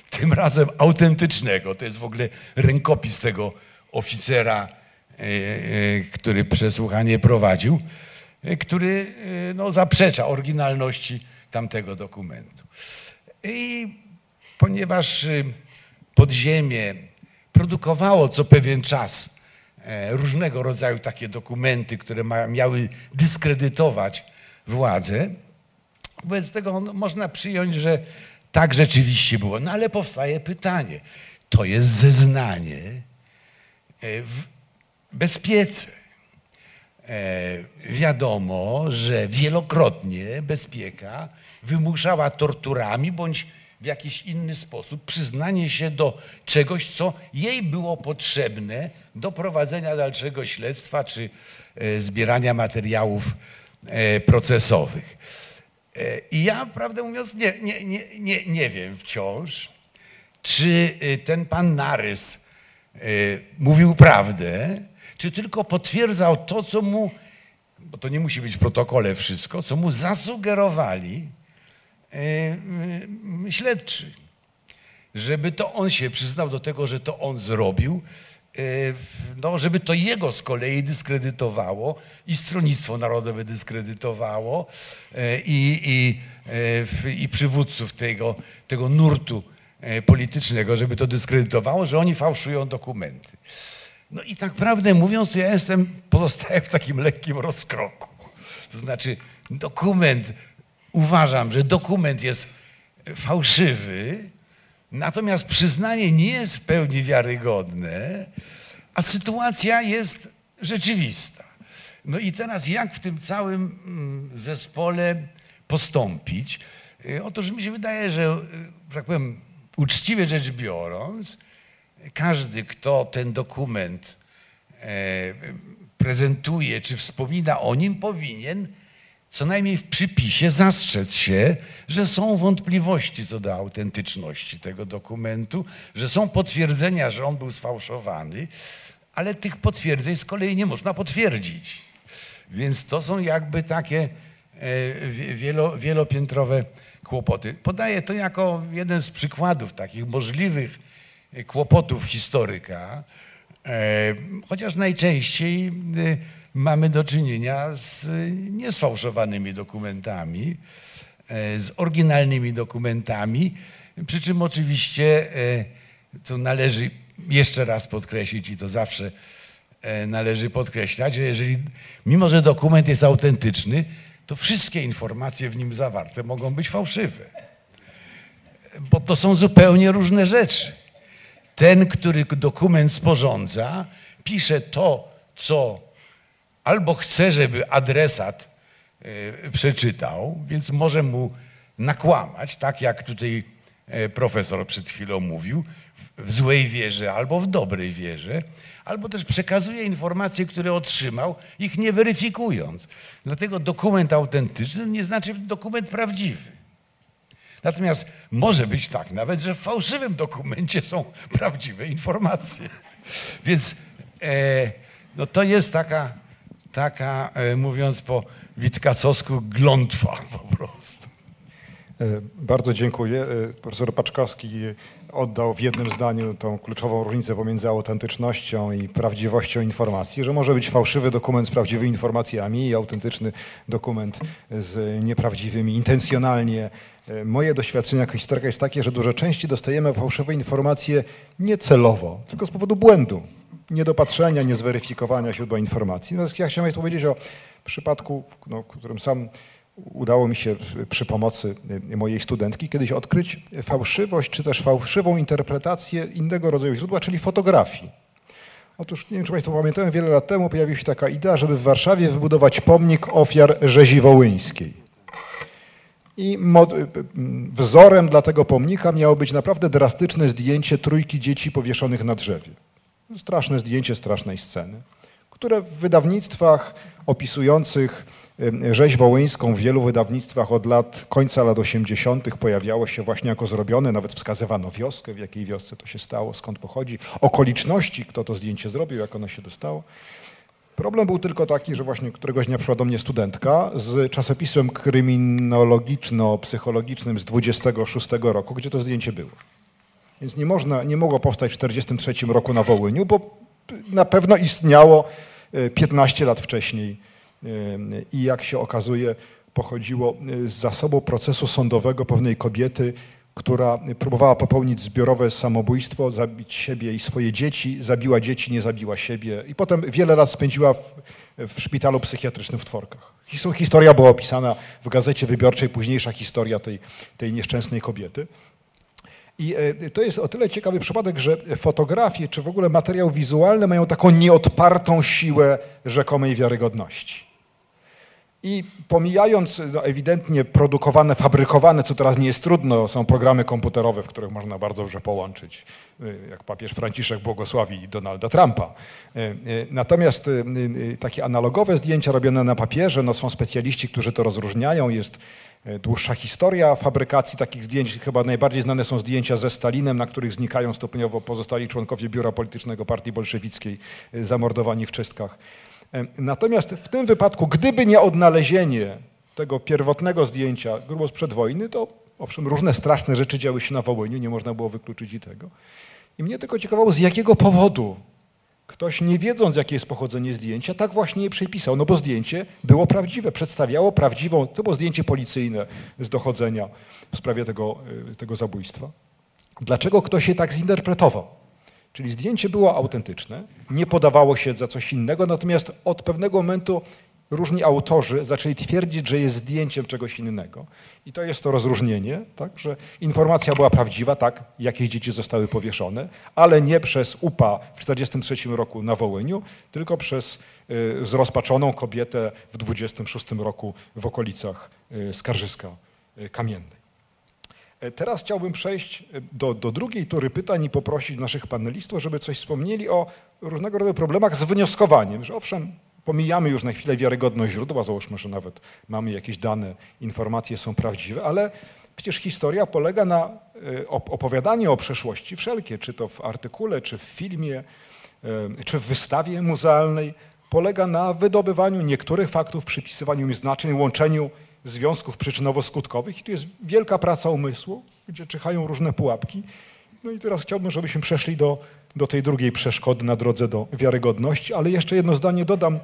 [SPEAKER 4] tym razem autentycznego. To jest w ogóle rękopis tego oficera, e, e, który przesłuchanie prowadził, e, który no, zaprzecza oryginalności tamtego dokumentu. I ponieważ podziemie produkowało co pewien czas różnego rodzaju takie dokumenty, które miały dyskredytować władzę, Wobec tego można przyjąć, że tak rzeczywiście było. No ale powstaje pytanie. To jest zeznanie e, w bezpiece. E, wiadomo, że wielokrotnie bezpieka wymuszała torturami bądź w jakiś inny sposób przyznanie się do czegoś, co jej było potrzebne do prowadzenia dalszego śledztwa czy e, zbierania materiałów procesowych. I ja, prawdę mówiąc, nie, nie, nie, nie, nie wiem wciąż, czy y, ten pan Narys y, mówił prawdę, czy tylko potwierdzał to, co mu, bo to nie musi być w protokole wszystko, co mu zasugerowali śledczy. Żeby to on się przyznał do tego, że to on zrobił, E, no, żeby to jego z kolei dyskredytowało i Stronnictwo Narodowe dyskredytowało e, i, i, e, i przywódców tego, tego nurtu politycznego, żeby to dyskredytowało, że oni fałszują dokumenty. No i tak prawdę mówiąc, to ja jestem, pozostaję w takim lekkim rozkroku. To znaczy dokument, uważam, że dokument jest fałszywy, Natomiast przyznanie nie jest w pełni wiarygodne, a sytuacja jest rzeczywista. No i teraz jak w tym całym mm, zespole postąpić? Y, Otóż mi się wydaje, że, y, tak powiem, uczciwie rzecz biorąc, każdy, kto ten dokument e, prezentuje czy wspomina o nim, powinien co najmniej w przypisie zastrzec się, że są wątpliwości co do autentyczności tego dokumentu, że są potwierdzenia, że on był sfałszowany, ale tych potwierdzeń z kolei nie można potwierdzić. Więc to są jakby takie e, wie- wielo, wielopiętrowe kłopoty. Podaję to jako jeden z przykładów takich możliwych kłopotów historyka, e, chociaż najczęściej e, mamy do czynienia z niesfałszowanymi dokumentami, e, z oryginalnymi dokumentami, przy czym oczywiście e, to należy jeszcze raz podkreślić i to zawsze e, należy podkreślać, że jeżeli, mimo że dokument jest autentyczny, to wszystkie informacje w nim zawarte mogą być fałszywe. Bo to są zupełnie różne rzeczy. Ten, który dokument sporządza, pisze to, co albo chce, żeby adresat e, przeczytał, więc może mu nakłamać, tak jak tutaj e, profesor przed chwilą mówił, w- złej wierze albo w dobrej wierze, albo też przekazuje informacje, które otrzymał, ich nie weryfikując. Dlatego dokument autentyczny nie znaczy dokument prawdziwy. Natomiast może być tak nawet, że w fałszywym dokumencie są prawdziwe informacje. Więc e, no to jest taka, taka e, mówiąc po witkacowsku, glątwa po prostu.
[SPEAKER 1] E, Bardzo dziękuję. E, Profesor Paczkowski oddał w jednym zdaniu tą kluczową różnicę pomiędzy autentycznością i prawdziwością informacji, że może być fałszywy dokument z prawdziwymi informacjami i autentyczny dokument z nieprawdziwymi, intencjonalnie. Moje doświadczenie jako historyka jest takie, że dużo częściej dostajemy fałszywe informacje nie celowo, tylko z powodu błędu, niedopatrzenia, niezweryfikowania źródła informacji. Natomiast ja chciałem powiedzieć o przypadku, no, którym sam udało mi się przy pomocy y, mojej studentki kiedyś odkryć fałszywość, czy też fałszywą interpretację innego rodzaju źródła, czyli fotografii. Otóż, nie wiem, czy Państwo pamiętają, wiele lat temu pojawiła się taka idea, żeby w Warszawie wybudować pomnik ofiar rzezi wołyńskiej. I y, wzorem dla tego pomnika miało być naprawdę drastyczne zdjęcie trójki dzieci powieszonych na drzewie. Straszne zdjęcie strasznej sceny, które w wydawnictwach opisujących rzeź wołyńską w wielu wydawnictwach od lat końca lat 80. pojawiało się właśnie jako zrobione, nawet wskazywano wioskę, w jakiej wiosce to się stało, skąd pochodzi, okoliczności, kto to zdjęcie zrobił, jak ono się dostało. Problem był tylko taki, że właśnie któregoś dnia przyszła do mnie studentka z czasopismem kryminologiczno-psychologicznym z 26 roku, gdzie to zdjęcie było. Więc nie, można, nie mogło powstać w 1943 roku na Wołyniu, bo na pewno istniało e, 15 lat wcześniej e, i jak się okazuje, pochodziło e, z zasobu procesu sądowego pewnej kobiety, która próbowała popełnić zbiorowe samobójstwo, zabić siebie i swoje dzieci, zabiła dzieci, nie zabiła siebie i potem wiele lat spędziła w, w szpitalu psychiatrycznym w Tworkach. His- Historia była opisana w gazecie wybiorczej, późniejsza historia tej, tej nieszczęsnej kobiety. I e, to jest o tyle ciekawy przypadek, że fotografie czy w ogóle materiał wizualny mają taką nieodpartą siłę rzekomej wiarygodności. I pomijając no, ewidentnie produkowane, fabrykowane, co teraz nie jest trudno, są programy komputerowe, w których można bardzo dobrze połączyć, y, jak papież Franciszek błogosławi Donalda Trumpa. Y, Natomiast takie analogowe zdjęcia robione na papierze, no są specjaliści, którzy to rozróżniają, jest dłuższa historia fabrykacji takich zdjęć. Chyba najbardziej znane są zdjęcia ze Stalinem, na których znikają stopniowo pozostali członkowie biura politycznego partii bolszewickiej, y, zamordowani w czystkach. E, Natomiast w tym wypadku, gdyby nie odnalezienie tego pierwotnego zdjęcia grubo sprzed wojny, to owszem, różne straszne rzeczy działy się na Wołyniu, nie można było wykluczyć i tego. I mnie tylko ciekawało, z jakiego powodu ktoś, nie wiedząc, jakie jest pochodzenie zdjęcia, tak właśnie je przepisał. No bo zdjęcie było prawdziwe, przedstawiało prawdziwą, to było zdjęcie policyjne z dochodzenia w sprawie tego, y, tego zabójstwa. Dlaczego ktoś je tak zinterpretował? Czyli zdjęcie było autentyczne, nie podawało się za coś innego, natomiast od pewnego momentu różni autorzy zaczęli twierdzić, że jest zdjęciem czegoś innego. I to jest to rozróżnienie, tak, że informacja była prawdziwa, tak, jakieś dzieci zostały powieszone, ale nie przez UPA w 1943 roku na Wołyniu, tylko przez y, zrozpaczoną kobietę w 26 roku w okolicach y, Skarżyska y, Kamiennej. E, Teraz chciałbym przejść e, do, do drugiej tury pytań i poprosić naszych panelistów, żeby coś wspomnieli o różnego rodzaju problemach z wnioskowaniem, że owszem, pomijamy już na chwilę wiarygodność źródła, załóżmy, że nawet mamy jakieś dane, informacje są prawdziwe, ale przecież historia polega na e, op- opowiadaniu o przeszłości wszelkie, czy to w artykule, czy w filmie, e, czy w wystawie muzealnej, polega na wydobywaniu niektórych faktów, przypisywaniu im znaczeń, łączeniu związków przyczynowo-skutkowych i tu jest wielka praca umysłu, gdzie czyhają różne pułapki. No i teraz chciałbym, żebyśmy przeszli do, do tej drugiej przeszkody na drodze do wiarygodności, ale jeszcze jedno zdanie dodam.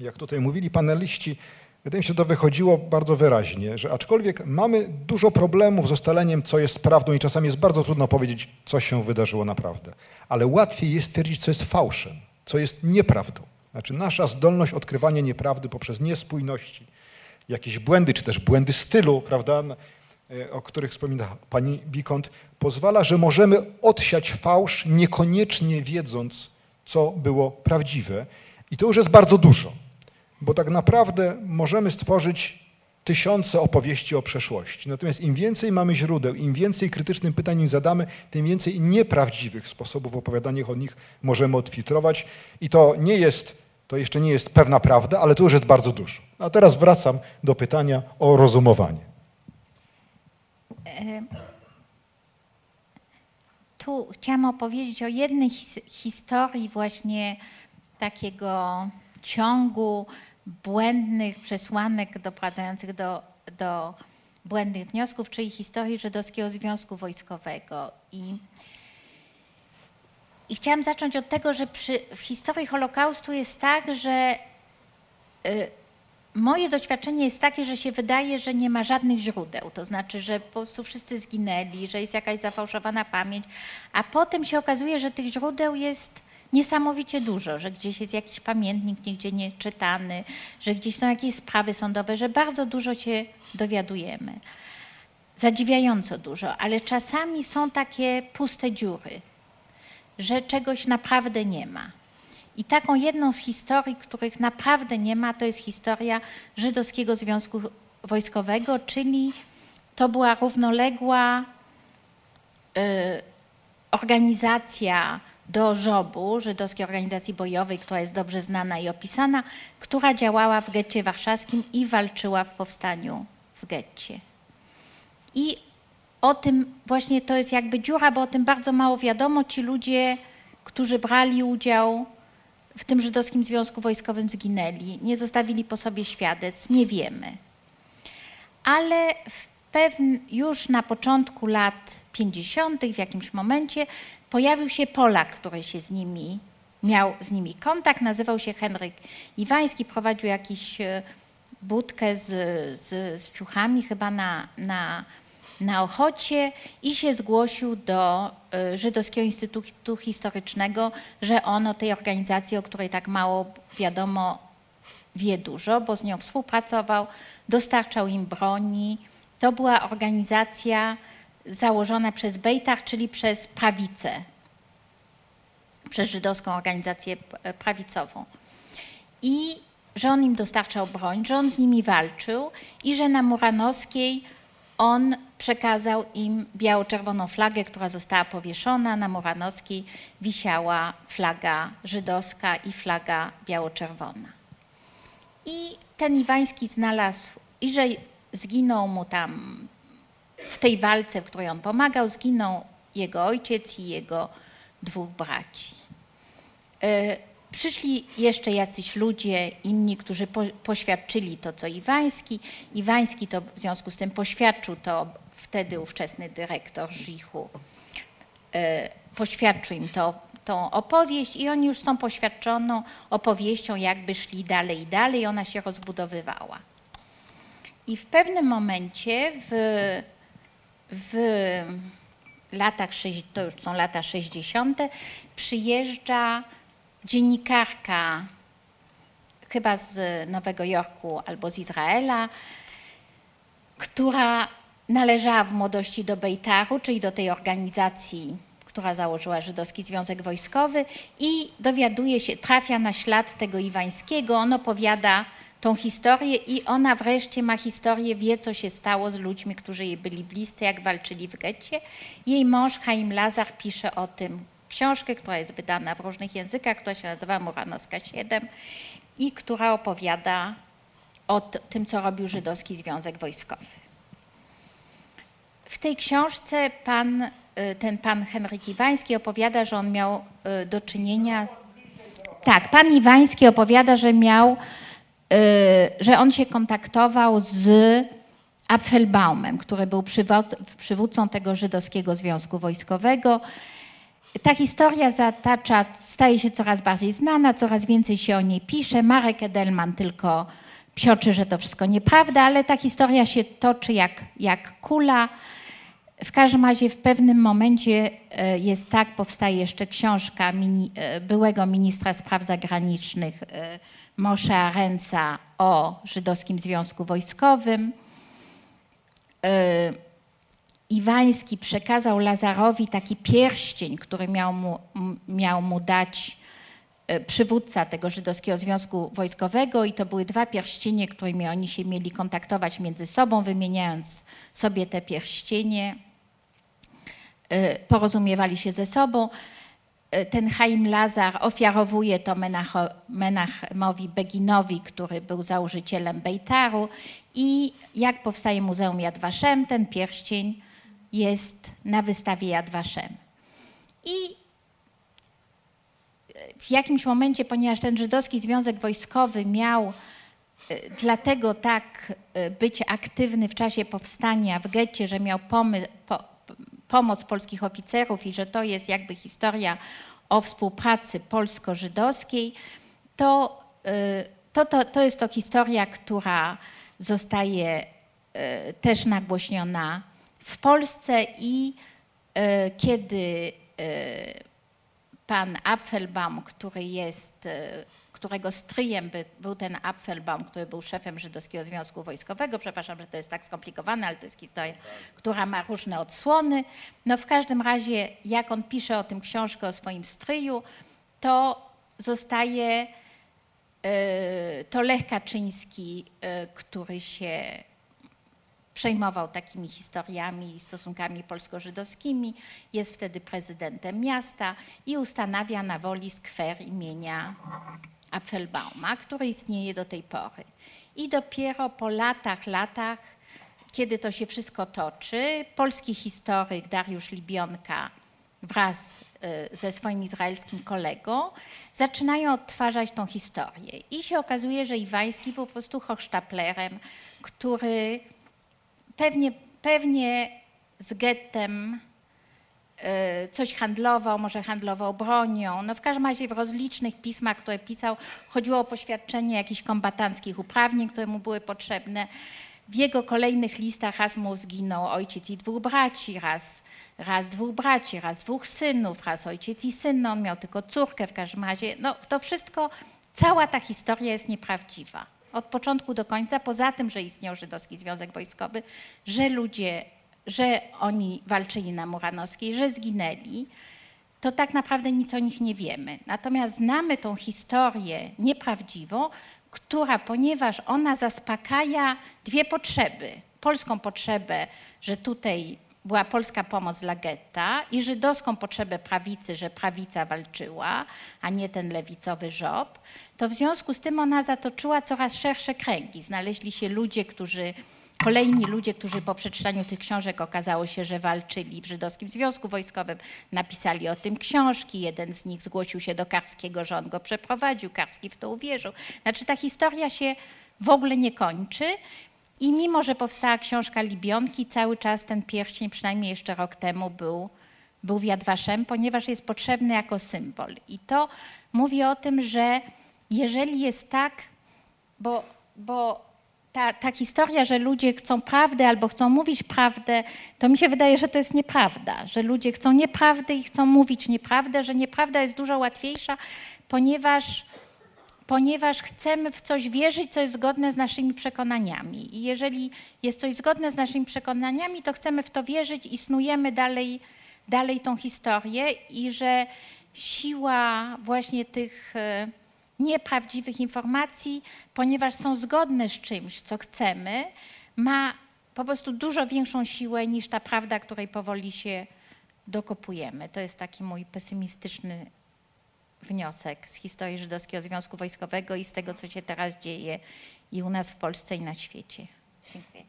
[SPEAKER 1] Jak tutaj mówili paneliści, wydaje mi się, że to wychodziło bardzo wyraźnie, że aczkolwiek mamy dużo problemów z ustaleniem, co jest prawdą i czasami jest bardzo trudno powiedzieć, co się wydarzyło naprawdę, ale łatwiej jest twierdzić, co jest fałszem, co jest nieprawdą. Znaczy nasza zdolność odkrywania nieprawdy poprzez niespójności, jakieś błędy, czy też błędy stylu, prawda, o których wspomina pani Bikont, pozwala, że możemy odsiać fałsz, niekoniecznie wiedząc, co było prawdziwe. I to już jest bardzo dużo, bo tak naprawdę możemy stworzyć tysiące opowieści o przeszłości. Natomiast im więcej mamy źródeł, im więcej krytycznych pytań im zadamy, tym więcej nieprawdziwych sposobów opowiadania o nich możemy odfiltrować. I to nie jest to jeszcze nie jest pewna prawda, ale to już jest bardzo dużo. A teraz wracam do pytania o rozumowanie.
[SPEAKER 2] Tu chciałam opowiedzieć o jednej his historii właśnie takiego ciągu błędnych przesłanek doprowadzających do, do błędnych wniosków, czyli historii Żydowskiego Związku Wojskowego. I, i chciałam zacząć od tego, że przy, w historii Holokaustu jest tak, że y, moje doświadczenie jest takie, że się wydaje, że nie ma żadnych źródeł. To znaczy, że po prostu wszyscy zginęli, że jest jakaś zafałszowana pamięć, a potem się okazuje, że tych źródeł jest niesamowicie dużo, że gdzieś jest jakiś pamiętnik nigdzie nie czytany, że gdzieś są jakieś sprawy sądowe, że bardzo dużo się dowiadujemy. Zadziwiająco dużo, ale czasami są takie puste dziury, że czegoś naprawdę nie ma. I taką jedną z historii, których naprawdę nie ma, to jest historia Żydowskiego Związku Wojskowego, czyli to była równoległa y, organizacja do żobu, żydowskiej organizacji bojowej, która jest dobrze znana i opisana, która działała w getcie warszawskim i walczyła w powstaniu w getcie. I o tym właśnie to jest jakby dziura, bo o tym bardzo mało wiadomo. Ci ludzie, którzy brali udział w tym żydowskim związku wojskowym zginęli, nie zostawili po sobie świadectw, nie wiemy. Ale już na początku lat 50., w jakimś momencie, pojawił się Polak, który się z nimi miał z nimi kontakt, nazywał się Henryk Iwański, prowadził jakiś budkę z, z, z ciuchami chyba na, na, na Ochocie i się zgłosił do Żydowskiego Instytutu Historycznego, że on o tej organizacji, o której tak mało wiadomo, wie dużo, bo z nią współpracował, dostarczał im broni. To była organizacja założona przez Bejtach, czyli przez prawicę, przez żydowską organizację prawicową. I że on im dostarczał broń, że on z nimi walczył i że na Muranowskiej on przekazał im biało-czerwoną flagę, która została powieszona. Na Muranowskiej wisiała flaga żydowska i flaga biało-czerwona. I ten Iwański znalazł, i że zginął mu tam w tej walce, w której on pomagał, zginął jego ojciec i jego dwóch braci. Przyszli jeszcze jacyś ludzie, inni, którzy po, poświadczyli to, co Iwański. Iwański to w związku z tym poświadczył to wtedy ówczesny dyrektor Żichu. Poświadczył im to, tą opowieść i oni już z tą poświadczoną opowieścią jakby szli dalej i dalej. Ona się rozbudowywała. I w pewnym momencie w, w latach, to już są lata 60., przyjeżdża dziennikarka chyba z Nowego Jorku albo z Izraela, która należała w młodości do Bejtaru, czyli do tej organizacji, która założyła Żydowski Związek Wojskowy i dowiaduje się, trafia na ślad tego Iwańskiego, on opowiada tą historię i ona wreszcie ma historię, wie co się stało z ludźmi, którzy jej byli bliscy, jak walczyli w getcie. Jej mąż Chaim Lazar pisze o tym książkę, która jest wydana w różnych językach, która się nazywa Muranowska 7 i która opowiada o tym, co robił Żydowski Związek Wojskowy. W tej książce pan, y, ten pan Henryk Iwański opowiada, że on miał y, do czynienia. Tak, pan Iwański opowiada, że miał, y, że on się kontaktował z Apfelbaumem, który był przywódcą tego żydowskiego związku wojskowego. Ta historia zatacza, staje się coraz bardziej znana, coraz więcej się o niej pisze. Marek Edelman tylko psioczy, że to wszystko nieprawda, ale ta historia się toczy jak, jak kula. W każdym razie w pewnym momencie e, jest tak, powstaje jeszcze książka mini, e, byłego ministra spraw zagranicznych e, Moshe Arenca o żydowskim związku wojskowym. Iwański przekazał Lazarowi taki pierścień, który miał mu, miał mu dać przywódca tego żydowskiego związku wojskowego i to były dwa pierścienie, którymi oni się mieli kontaktować między sobą, wymieniając sobie te pierścienie. Y, porozumiewali się ze sobą. Y, ten Chaim Lazar ofiarowuje to Menachemowi Beginowi, który był założycielem Bejtaru i jak powstaje Muzeum Yad Vashem, ten pierścień jest na wystawie Yad Vashem. I w jakimś momencie, ponieważ ten żydowski związek wojskowy miał y, dlatego tak być aktywny w czasie powstania w getcie, że miał po, pomoc polskich oficerów i że to jest jakby historia o współpracy polsko-żydowskiej, to, to, to, to jest to historia, która zostaje też nagłośniona w Polsce i y, kiedy pan Apfelbaum, który jest którego stryjem by, był ten Apfelbaum, który był szefem Żydowskiego Związku Wojskowego. Przepraszam, że to jest tak skomplikowane, ale to jest historia, która ma różne odsłony. No w każdym razie, jak on pisze o tym książkę o swoim stryju, to zostaje e, to Lech Kaczyński, e, który się przejmował takimi historiami i stosunkami polsko-żydowskimi, jest wtedy prezydentem miasta i ustanawia na woli skwer imienia Apfelbauma, który istnieje do tej pory. I dopiero po latach, latach, kiedy to się wszystko toczy, polski historyk Dariusz Libionka wraz y, ze swoim izraelskim kolegą zaczynają odtwarzać tą historię. I się okazuje, że Iwański był po prostu hochsztaplerem, który pewnie, pewnie z gettem E, coś handlował, może handlował bronią. No w każdym razie w rozlicznych pismach, które pisał, chodziło o poświadczenie jakichś kombatanckich uprawnień, które mu były potrzebne. W jego kolejnych listach raz mu zginął ojciec i dwóch braci, raz, raz dwóch braci, raz dwóch synów, raz ojciec i syn. No on miał tylko córkę w każdym razie. No to wszystko, cała ta historia jest nieprawdziwa. Od początku do końca, poza tym, że istniał Żydowski Związek Wojskowy, że ludzie że oni walczyli na Muranowskiej, że zginęli, to tak naprawdę nic o nich nie wiemy. Natomiast znamy tą historię nieprawdziwą, która, ponieważ ona zaspokaja dwie potrzeby. Polską potrzebę, że tutaj była polska pomoc dla getta i żydowską potrzebę prawicy, że prawica walczyła, a nie ten lewicowy żob, to w związku z tym ona zatoczyła coraz szersze kręgi. Znaleźli się ludzie, którzy Kolejni ludzie, którzy po przeczytaniu tych książek okazało się, że walczyli w Żydowskim Związku Wojskowym, napisali o tym książki. Jeden z nich zgłosił się do Karskiego, że on go przeprowadził. Karski w to uwierzył. Znaczy ta historia się w ogóle nie kończy. I mimo, że powstała książka Libionki, cały czas ten pierścień, przynajmniej jeszcze rok temu, był, był w Yad Vashem, ponieważ jest potrzebny jako symbol. I to mówi o tym, że jeżeli jest tak, bo, bo ta, ta historia, że ludzie chcą prawdy albo chcą mówić prawdę, to mi się wydaje, że to jest nieprawda, że ludzie chcą nieprawdy i chcą mówić nieprawdę, że nieprawda jest dużo łatwiejsza, ponieważ ponieważ chcemy w coś wierzyć, co jest zgodne z naszymi przekonaniami. I jeżeli jest coś zgodne z naszymi przekonaniami, to chcemy w to wierzyć i snujemy dalej, dalej tą historię i że siła właśnie tych e, nieprawdziwych informacji, ponieważ są zgodne z czymś, co chcemy, ma po prostu dużo większą siłę niż ta prawda, której powoli się dokopujemy. To jest taki mój pesymistyczny wniosek z historii Żydowskiego Związku Wojskowego i z tego, co się teraz dzieje i u nas w Polsce i na świecie. Dziękuję.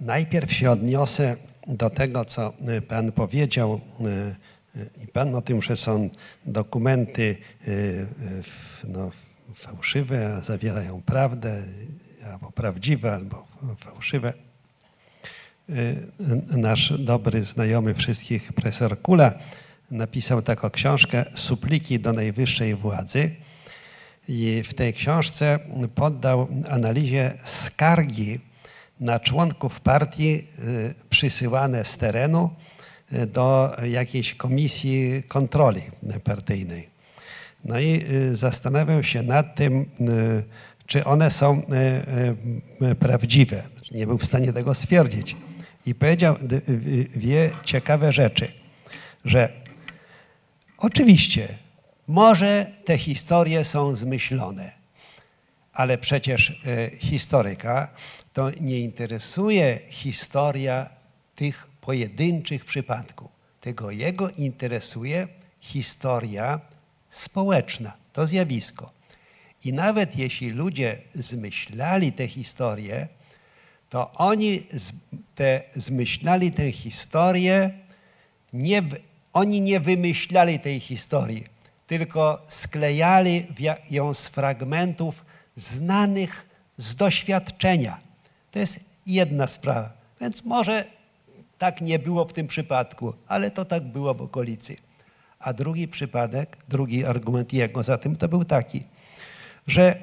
[SPEAKER 3] Najpierw się odniosę do tego, co y, Pan powiedział. y, y, I Pan o tym, że są dokumenty no, fałszywe, a zawierają prawdę, albo prawdziwe, albo fałszywe. Y, Nasz dobry znajomy wszystkich profesor Kula napisał taką książkę Supliki do najwyższej władzy. I w tej książce poddał analizie skargi na członków partii y, przysyłane z terenu y, do jakiejś komisji kontroli partyjnej. No i zastanawiam się nad tym, czy one są prawdziwe. Nie był w stanie tego stwierdzić. I powiedział d- y, dwie ciekawe rzeczy, że oczywiście może te historie są zmyślone, ale przecież e, historyka to nie interesuje historia tych pojedynczych przypadków. Tego jego interesuje historia społeczna, to zjawisko. I nawet jeśli ludzie zmyślali te historie, to oni te, zmyślali tę historię, nie, oni nie wymyślali tej historii, tylko sklejali ją z fragmentów znanych z doświadczenia. To jest jedna sprawa. Więc może tak nie było w tym przypadku, ale to tak było w okolicy. A drugi przypadek, drugi argument jego za tym to był taki, że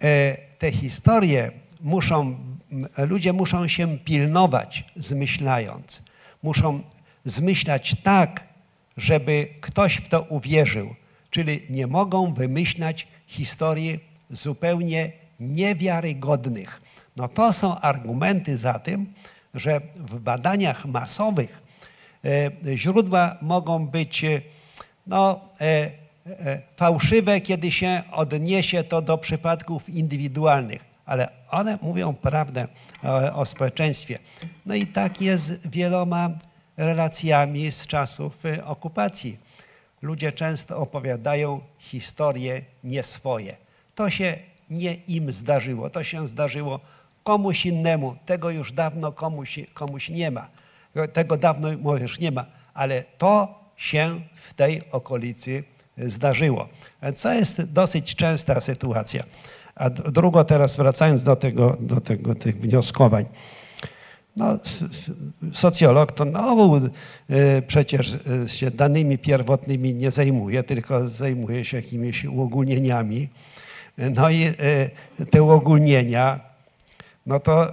[SPEAKER 3] e, te historie muszą, ludzie muszą się pilnować, zmyślając. Muszą zmyślać tak, żeby ktoś w to uwierzył. Czyli nie mogą wymyślać historii zupełnie niewiarygodnych. No to są argumenty za tym, że w badaniach masowych e, źródła mogą być e, no, e, fałszywe, kiedy się odniesie to do przypadków indywidualnych, ale one mówią prawdę o, o społeczeństwie. No i tak jest wieloma relacjami z czasów e, okupacji. Ludzie często opowiadają historie nie swoje. To się nie im zdarzyło, to się zdarzyło komuś innemu. Tego już dawno komuś, komuś nie ma. Tego dawno już nie ma, ale to się w tej okolicy zdarzyło. Co jest dosyć częsta sytuacja. A drugo teraz wracając do tego, do tego tych wnioskowań. No, socjolog to no, y, przecież y, się danymi pierwotnymi nie zajmuje, tylko zajmuje się jakimiś uogólnieniami. No i y, te uogólnienia, no to,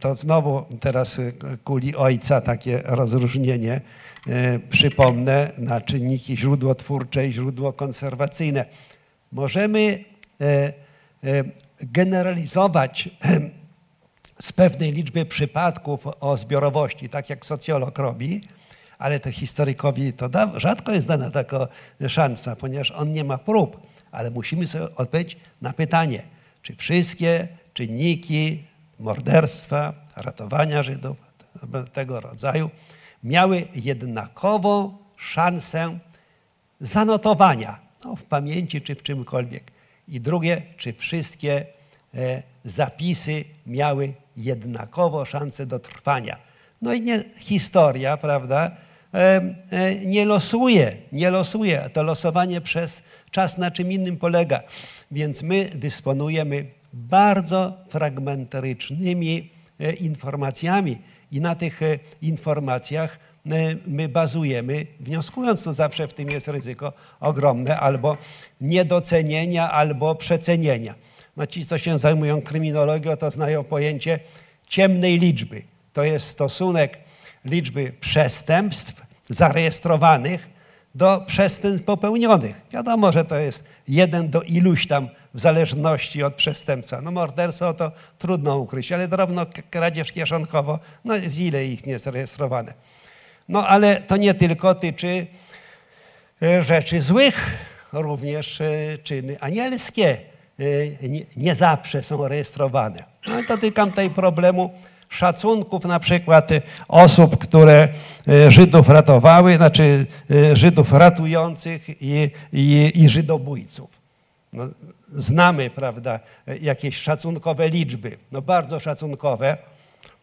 [SPEAKER 3] to znowu teraz kuli ojca takie rozróżnienie. Przypomnę na czynniki źródłotwórcze i źródło konserwacyjne. Możemy generalizować z pewnej liczby przypadków o zbiorowości, tak jak socjolog robi, ale to historykowi to da, rzadko jest dana taka szansa, ponieważ on nie ma prób, ale musimy sobie odpowiedzieć na pytanie, czy wszystkie czynniki morderstwa, ratowania Żydów, tego rodzaju, miały jednakową szansę zanotowania no, w pamięci czy w czymkolwiek. I drugie, czy wszystkie e, zapisy miały jednakowo szansę do trwania. No i nie, historia, prawda, e, e, nie losuje, nie losuje. To losowanie przez czas na czym innym polega. Więc my dysponujemy bardzo fragmentarycznymi informacjami i na tych informacjach my bazujemy, wnioskując, to zawsze w tym jest ryzyko ogromne, albo niedocenienia, albo przecenienia. No ci, co się zajmują kryminologią, to znają pojęcie ciemnej liczby. To jest stosunek liczby przestępstw zarejestrowanych do przestępstw popełnionych. Wiadomo, że to jest jeden do iluś tam w zależności od przestępstwa. No morderstwo to trudno ukryć, ale drobno kradzież kieszonkowo, no z ile ich nie zarejestrowane. No ale to nie tylko tyczy e, rzeczy złych, również e, czyny anielskie e, nie, zawsze są rejestrowane. No dotykam tutaj problemu szacunków na przykład osób, które Żydów ratowały, znaczy Żydów ratujących i, i, i Żydobójców. No, znamy, prawda, jakieś szacunkowe liczby, no bardzo szacunkowe,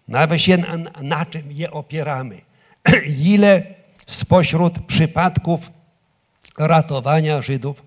[SPEAKER 3] nawet się na, na czym je opieramy. Ile spośród przypadków ratowania Żydów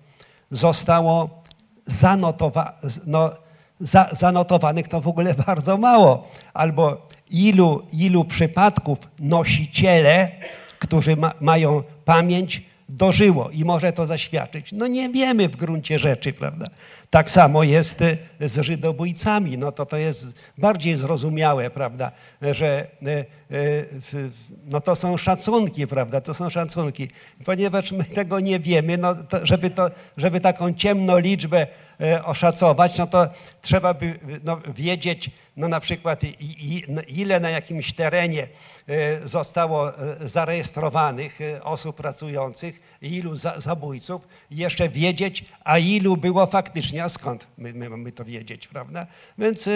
[SPEAKER 3] zostało zanotowa no, za, zanotowanych, to w ogóle bardzo mało. Albo ilu, ilu przypadków nosiciele, którzy ma, mają pamięć, dożyło i może to zaświadczyć. No nie wiemy w gruncie rzeczy, prawda? Tak samo jest z Żydobójcami. No to to jest bardziej zrozumiałe, prawda, że y, y, no to są szacunki, prawda, to są szacunki. Ponieważ my tego nie wiemy, no to żeby, to, żeby taką ciemną liczbę oszacować, no to trzeba by no, wiedzieć, no na przykład ile na jakimś terenie zostało zarejestrowanych osób pracujących, ilu zabójców, jeszcze wiedzieć, a ilu było faktycznie, a skąd my, my mamy to wiedzieć, prawda? Więc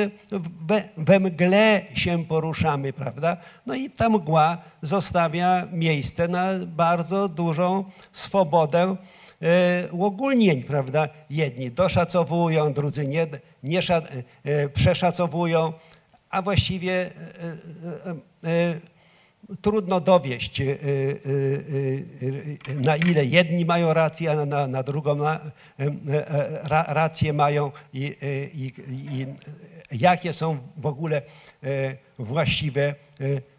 [SPEAKER 3] we, we mgle się poruszamy, prawda? No i ta mgła zostawia miejsce na bardzo dużą swobodę e, uogólnień, prawda? Jedni doszacowują, drudzy nie, nie e, przeszacowują, a właściwie e, trudno dowieść, na ile jedni mają rację, a na, na drugą rację mają i, i, i jakie są w ogóle właściwe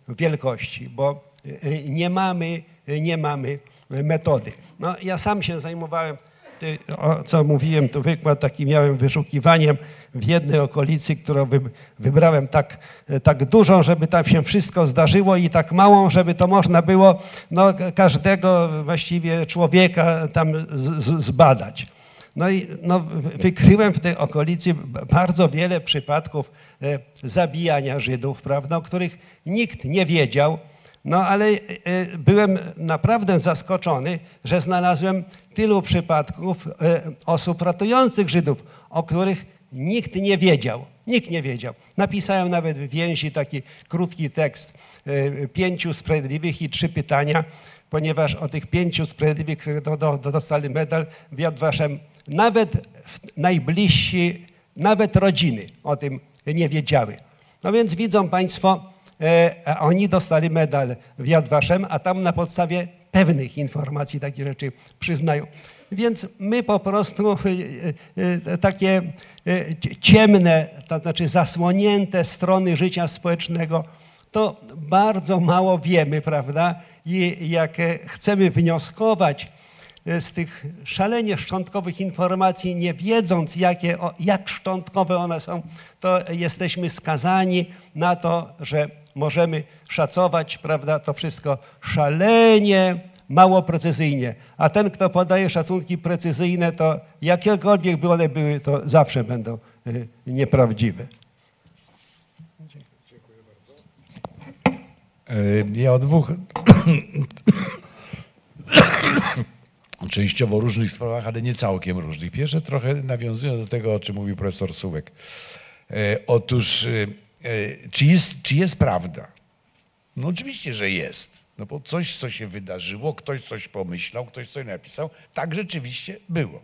[SPEAKER 3] wielkości, bo nie mamy, nie mamy metody. No, ja sam się zajmowałem o co mówiłem, to wykład taki miałem wyszukiwaniem w jednej okolicy, którą wybrałem tak, tak dużą, żeby tam się wszystko zdarzyło i tak małą, żeby to można było no, każdego właściwie człowieka tam z, zbadać. No i no, wykryłem w tej okolicy bardzo wiele przypadków e, zabijania Żydów, prawda, o których nikt nie wiedział. No ale e, byłem naprawdę zaskoczony, że znalazłem tylu przypadków e, osób ratujących Żydów, o których nikt nie wiedział. Nikt nie wiedział. Napisałem nawet w więzi taki krótki tekst e, pięciu sprawiedliwych i trzy pytania, ponieważ o tych pięciu sprawiedliwych, którzy dostali medal w Yad Vashem, nawet najbliżsi, nawet rodziny o tym nie wiedziały. No więc widzą Państwo, e, oni dostali medal w Yad Vashem, a tam na podstawie pewnych informacji takie rzeczy przyznają. Więc my po prostu e, e, takie ciemne, to znaczy zasłonięte strony życia społecznego, to bardzo mało wiemy, prawda? I jak chcemy wnioskować z tych szalenie szczątkowych informacji, nie wiedząc, jakie, jak szczątkowe one są, to jesteśmy skazani na to, że możemy szacować, prawda, to wszystko szalenie mało precyzyjnie. A ten, kto podaje szacunki precyzyjne, to jakiekolwiek by one były, to zawsze będą y, nieprawdziwe.
[SPEAKER 4] E, ja o dwóch częściowo różnych sprawach, ale nie całkiem różnych. Pierwsze trochę nawiązując do tego, o czym mówił profesor Sułek. E, otóż, czy jest, czy jest prawda? No oczywiście, że jest. No bo coś, co się wydarzyło, ktoś coś pomyślał, ktoś coś napisał, tak rzeczywiście było.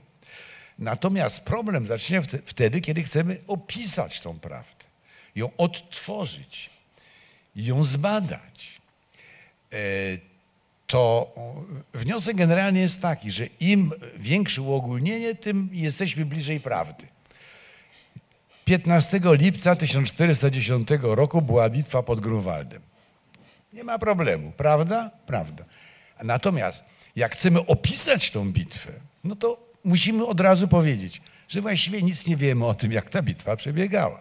[SPEAKER 4] Natomiast problem zaczyna wtedy, kiedy chcemy opisać tą prawdę, ją odtworzyć, ją zbadać. E, to wniosek generalnie jest taki, że im większe uogólnienie, tym jesteśmy bliżej prawdy. 15 lipca 1410 roku była bitwa pod Grunwaldem. Nie ma problemu, prawda? Prawda. Natomiast jak chcemy opisać tą bitwę, no to musimy od razu powiedzieć, że właściwie nic nie wiemy o tym, jak ta bitwa przebiegała.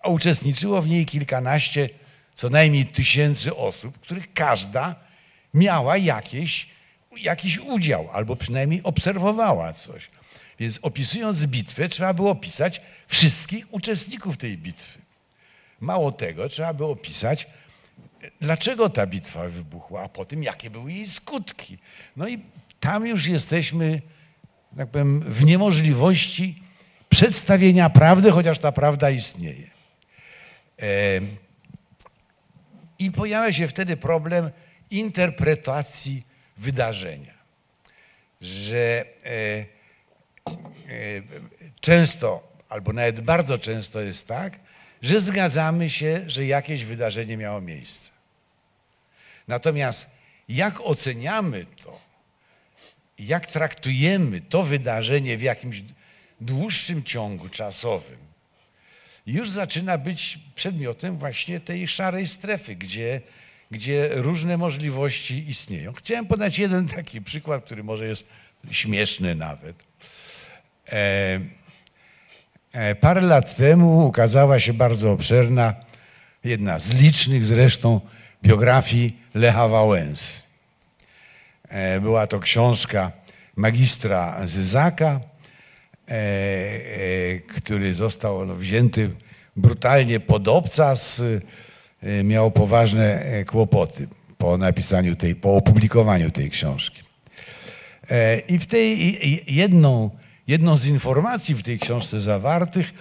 [SPEAKER 4] A uczestniczyło w niej kilkanaście, co najmniej tysięcy osób, których każda miała jakieś jakiś udział, albo przynajmniej obserwowała coś. Więc opisując bitwę, trzeba było opisać wszystkich uczestników tej bitwy. Mało tego, trzeba było opisać, dlaczego ta bitwa wybuchła, a potem jakie były jej skutki. No i tam już jesteśmy, tak powiem, w niemożliwości przedstawienia prawdy, chociaż ta prawda istnieje. I pojawia się wtedy problem interpretacji wydarzenia, że e, e, często, albo nawet bardzo często jest tak, że zgadzamy się, że jakieś wydarzenie miało miejsce. Natomiast jak oceniamy to, jak traktujemy to wydarzenie w jakimś dłuższym ciągu czasowym, już zaczyna być przedmiotem właśnie tej szarej strefy, gdzie, gdzie różne możliwości istnieją. Chciałem podać jeden taki przykład, który może jest śmieszny nawet. E, parę lat temu ukazała się bardzo obszerna, jedna z licznych zresztą biografii Lecha Wałęsy. E, była to książka magistra Zyzaka, e, e, który został no, wzięty brutalnie pod obcas, miał poważne kłopoty po napisaniu tej, po opublikowaniu tej książki. I w tej jedną, jedną z informacji w tej książce zawartych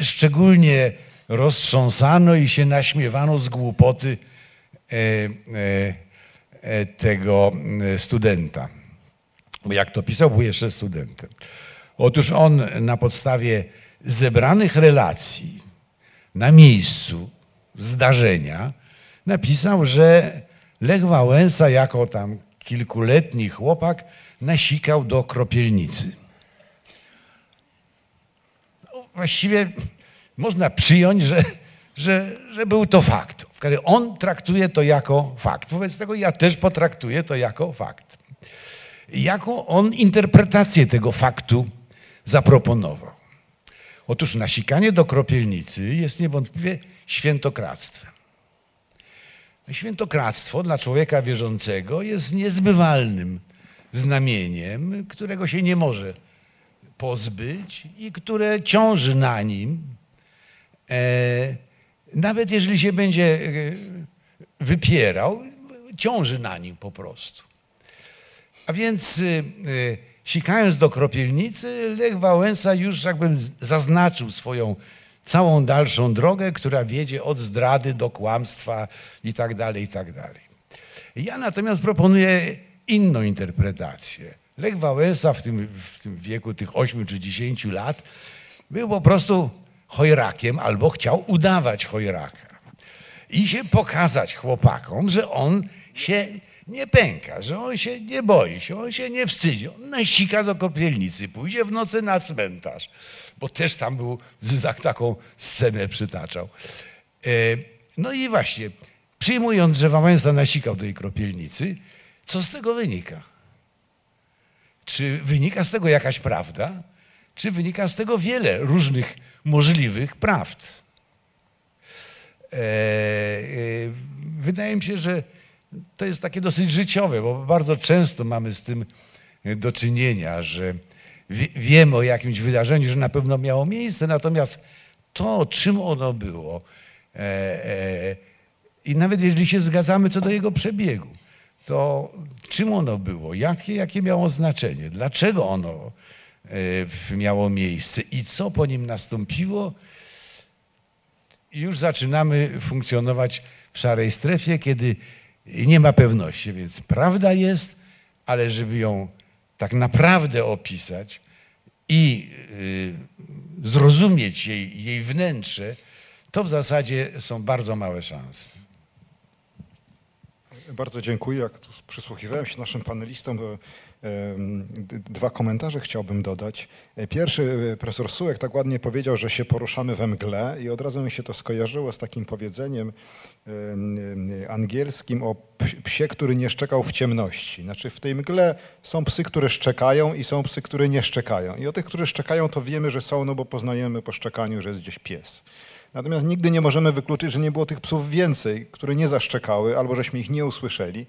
[SPEAKER 4] szczególnie roztrząsano i się naśmiewano z głupoty tego studenta. Bo jak to pisał, był jeszcze studentem. Otóż on na podstawie zebranych relacji na miejscu zdarzenia napisał, że Lech Wałęsa jako tam kilkuletni chłopak nasikał do kropielnicy. No, właściwie można przyjąć, że, że, że był to fakt. On traktuje to jako fakt. Wobec tego ja też potraktuję to jako fakt. Jaką on interpretację tego faktu zaproponował? Otóż nasikanie do kropielnicy jest niewątpliwie świętokradztwem. Świętokradztwo dla człowieka wierzącego jest niezbywalnym znamieniem, którego się nie może pozbyć i które ciąży na nim, e, nawet jeżeli się będzie e, wypierał, ciąży na nim po prostu. A więc y, sikając do kropielnicy, Lech Wałęsa już jakbym zaznaczył swoją całą dalszą drogę, która wiedzie od zdrady do kłamstwa i tak dalej, i tak dalej. Ja natomiast proponuję inną interpretację. Lech Wałęsa w tym, w tym wieku tych 8 czy 10 lat był po prostu chojrakiem albo chciał udawać chojraka. I się pokazać chłopakom, że on się nie pęka, że on się nie boi się, on się nie wstydzi. On nasika do kopielnicy, pójdzie w nocy na cmentarz, bo też tam był Zyzak taką scenę przytaczał. E, no i właśnie, przyjmując, że Wałęsa nasikał do jej kropielnicy, co z tego wynika? Czy wynika z tego jakaś prawda? Czy wynika z tego wiele różnych możliwych prawd? E, e, wydaje mi się, że to jest takie dosyć życiowe, bo bardzo często mamy z tym do czynienia, że wiemy o jakimś wydarzeniu, że na pewno miało miejsce, natomiast to, czym ono było, e, i nawet jeżeli się zgadzamy co do jego przebiegu, to czym ono było, jakie, jakie miało znaczenie, dlaczego ono e, miało miejsce i co po nim nastąpiło, już zaczynamy funkcjonować w szarej strefie, kiedy nie ma pewności. Więc prawda jest, ale żeby ją tak naprawdę opisać i y, zrozumieć jej, jej wnętrze, to w zasadzie są bardzo małe szanse.
[SPEAKER 1] Bardzo dziękuję. Jak tu przysłuchiwałem się naszym panelistom, to Dwa komentarze chciałbym dodać. E, pierwszy, e, profesor Sułek tak ładnie powiedział, że się poruszamy we mgle i od razu mi się to skojarzyło z takim powiedzeniem angielskim o psie, który nie szczekał w ciemności. Znaczy w tej mgle są psy, które szczekają i są psy, które nie szczekają. I o tych, które szczekają, to wiemy, że są, no bo poznajemy po szczekaniu, że jest gdzieś pies. Natomiast nigdy nie możemy wykluczyć, że nie było tych psów więcej, które nie zaszczekały albo żeśmy ich nie usłyszeli.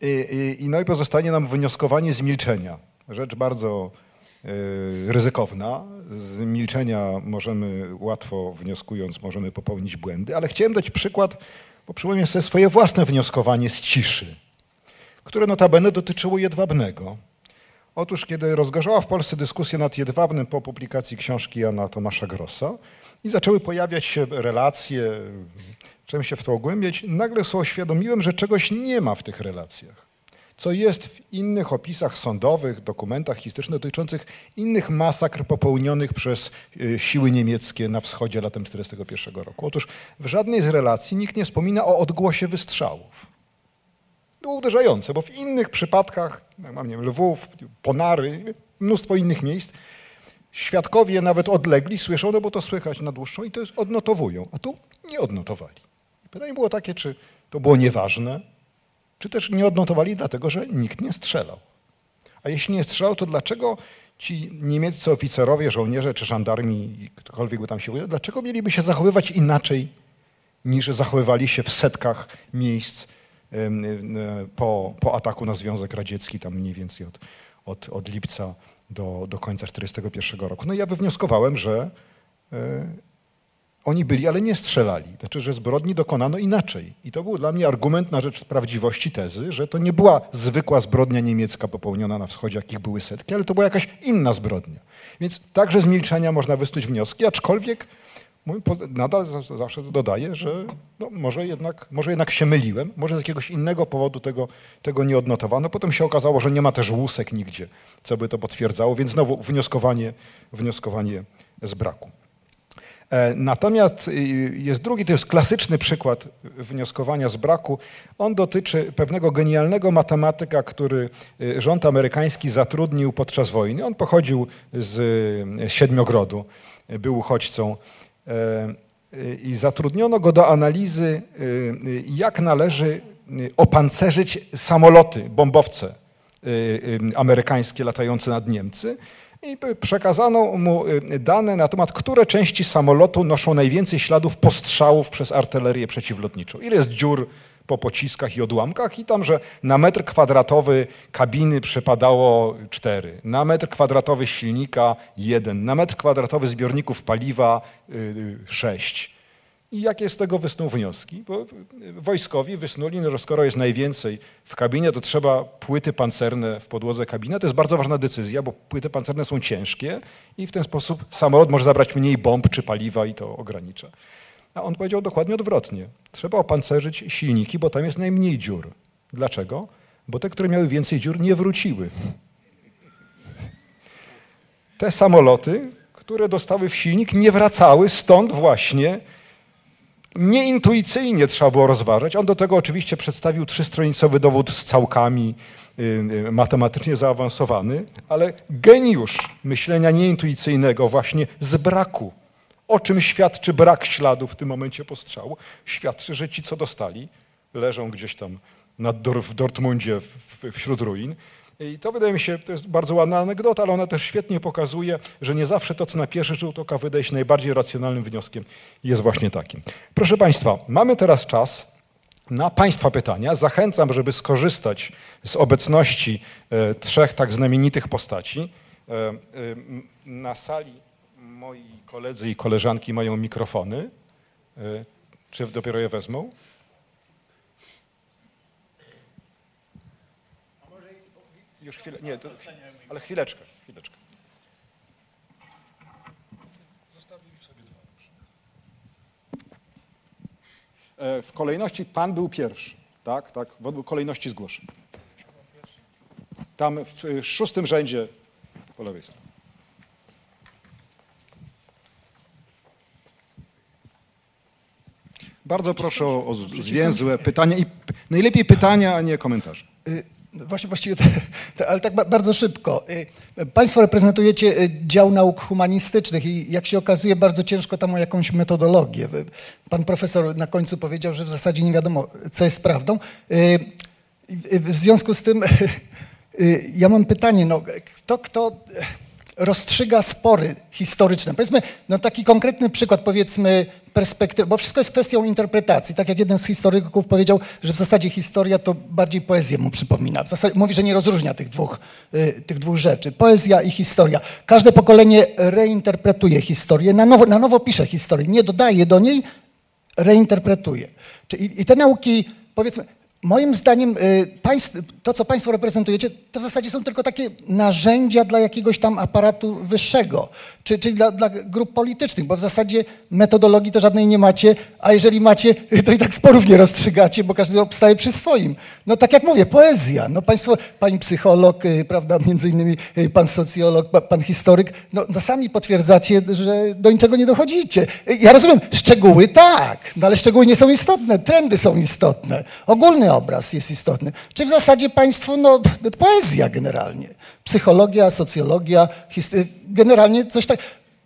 [SPEAKER 1] I, i, no i pozostanie nam wnioskowanie z milczenia. Rzecz bardzo y, ryzykowna. Z milczenia możemy łatwo wnioskując, możemy popełnić błędy, ale chciałem dać przykład, bo przypomnę sobie swoje własne wnioskowanie z ciszy, które notabene dotyczyło jedwabnego. Otóż, kiedy rozgorzała w Polsce dyskusja nad jedwabnym po publikacji książki Jana Tomasza Grossa i zaczęły pojawiać się relacje, zacząłem się w to ogłębiać, nagle sobie uświadomiłem, że czegoś nie ma w tych relacjach, co jest w innych opisach sądowych, dokumentach historycznych dotyczących innych masakr popełnionych przez y, siły niemieckie na wschodzie latem 1941 roku. Otóż w żadnej z relacji nikt nie wspomina o odgłosie wystrzałów. Było uderzające, bo w innych przypadkach, jak mam nie wiem, Lwów, Ponary, mnóstwo innych miejsc, świadkowie nawet odlegli słyszą, no bo to słychać na dłuższą i to odnotowują, a tu nie odnotowali. Pytanie było takie, czy to było nieważne, czy też nie odnotowali dlatego, że nikt nie strzelał. A jeśli nie strzelał, to dlaczego ci niemieccy oficerowie, żołnierze czy żandarmi, ktokolwiek by tam się ujął, dlaczego mieliby się zachowywać inaczej niż zachowywali się w setkach miejsc po, po ataku na Związek Radziecki, tam mniej więcej od, od, od lipca do, do końca 1941 roku. No i ja wywnioskowałem, że e, oni byli, ale nie strzelali. Znaczy, że zbrodni dokonano inaczej. I to był dla mnie argument na rzecz prawdziwości tezy, że to nie była zwykła zbrodnia niemiecka popełniona na wschodzie, jakich były setki, ale to była jakaś inna zbrodnia. Więc także z milczenia można wysnuć wnioski, aczkolwiek nadal zawsze dodaję, że no może, jednak, może jednak się myliłem, może z jakiegoś innego powodu tego, tego nie odnotowano. Potem się okazało, że nie ma też łusek nigdzie, co by to potwierdzało, więc znowu wnioskowanie, wnioskowanie z braku. E, natomiast y, jest drugi, to jest klasyczny przykład wnioskowania z braku. On dotyczy pewnego genialnego matematyka, który y, rząd amerykański zatrudnił podczas wojny. On pochodził z Siedmiogrodu, był uchodźcą i zatrudniono go do analizy, e, jak należy opancerzyć samoloty, bombowce e, amerykańskie latające nad Niemcy. I przekazano mu dane na temat, które części samolotu noszą najwięcej śladów postrzałów przez artylerię przeciwlotniczą. Ile jest dziur po pociskach i odłamkach i tam, że na metr kwadratowy kabiny przypadało cztery, na metr kwadratowy silnika jeden, na metr kwadratowy zbiorników paliwa yy, sześć. I jakie z tego wysnuł wnioski? Bo wojskowi wysnuli, no, że skoro jest najwięcej w kabinie, to trzeba płyty pancerne w podłodze kabiny. To jest bardzo ważna decyzja, bo płyty pancerne są ciężkie i w ten sposób samolot może zabrać mniej bomb czy paliwa i to ogranicza. A on powiedział dokładnie odwrotnie. Trzeba opancerzyć silniki, bo tam jest najmniej dziur. Dlaczego? Bo te, które miały więcej dziur, nie wróciły. Te samoloty, które dostały w silnik, nie wracały, stąd właśnie nieintuicyjnie trzeba było rozważać. On do tego oczywiście przedstawił trzystronicowy dowód z całkami, y, y, matematycznie zaawansowany, ale geniusz myślenia nieintuicyjnego właśnie z braku o czym świadczy brak śladu w tym momencie postrzału? Świadczy, że ci, co dostali, leżą gdzieś tam nad, w Dortmundzie w, wśród ruin. I to wydaje mi się, to jest bardzo ładna anegdota, ale ona też świetnie pokazuje, że nie zawsze to, co na pierwszy rzut oka wydaje się najbardziej racjonalnym wnioskiem, jest właśnie takim. Proszę Państwa, mamy teraz czas na Państwa pytania. Zachęcam, żeby skorzystać z obecności e, trzech tak znamienitych postaci. E, e, na sali moi koledzy i koleżanki mają mikrofony. E, czy dopiero je wezmą? Już chwilę, nie, to, ale chwileczkę, chwileczkę. E, w kolejności pan był pierwszy, tak, tak, w kolejności zgłoszeń. Tam w szóstym rzędzie po lewej stronie. Bardzo proszę o, o zwięzłe pytania i najlepiej pytania, a nie komentarze.
[SPEAKER 5] Y, właśnie, właściwie, te, te, ale tak bardzo szybko. Y, państwo reprezentujecie y, dział nauk humanistycznych i jak się okazuje, bardzo ciężko tam o jakąś metodologię. Pan profesor na końcu powiedział, że w zasadzie nie wiadomo, co jest prawdą. W związku z tym ja mam pytanie, no, kto, kto rozstrzyga spory historyczne. Powiedzmy, no taki konkretny przykład, powiedzmy, perspektywy, bo wszystko jest kwestią interpretacji. Tak jak jeden z historyków powiedział, że w zasadzie historia to bardziej poezję mu przypomina. W zasadzie mówi, że nie rozróżnia tych dwóch, y, tych dwóch rzeczy. Poezja i historia. Każde pokolenie reinterpretuje historię, na nowo, na nowo pisze historię, nie dodaje do niej, reinterpretuje. Czyli, I te nauki, powiedzmy, Moim zdaniem y, to, co Państwo reprezentujecie, to w zasadzie są tylko takie narzędzia dla jakiegoś tam aparatu wyższego, czy, czyli dla, dla, grup politycznych, bo w zasadzie metodologii to żadnej nie macie, a jeżeli macie, to i tak sporów nie rozstrzygacie, bo każdy obstaje przy swoim. No tak jak mówię, poezja. No Państwo, Pani psycholog, y, prawda, między innymi y, Pan socjolog, Pan historyk, no, no sami potwierdzacie, że do niczego nie dochodzicie. Ja rozumiem, szczegóły tak, no ale szczegóły nie są istotne, trendy są istotne, ogólny obraz jest istotny. Czy w zasadzie Państwo, no poezja generalnie, psychologia, socjologia, generalnie coś tak.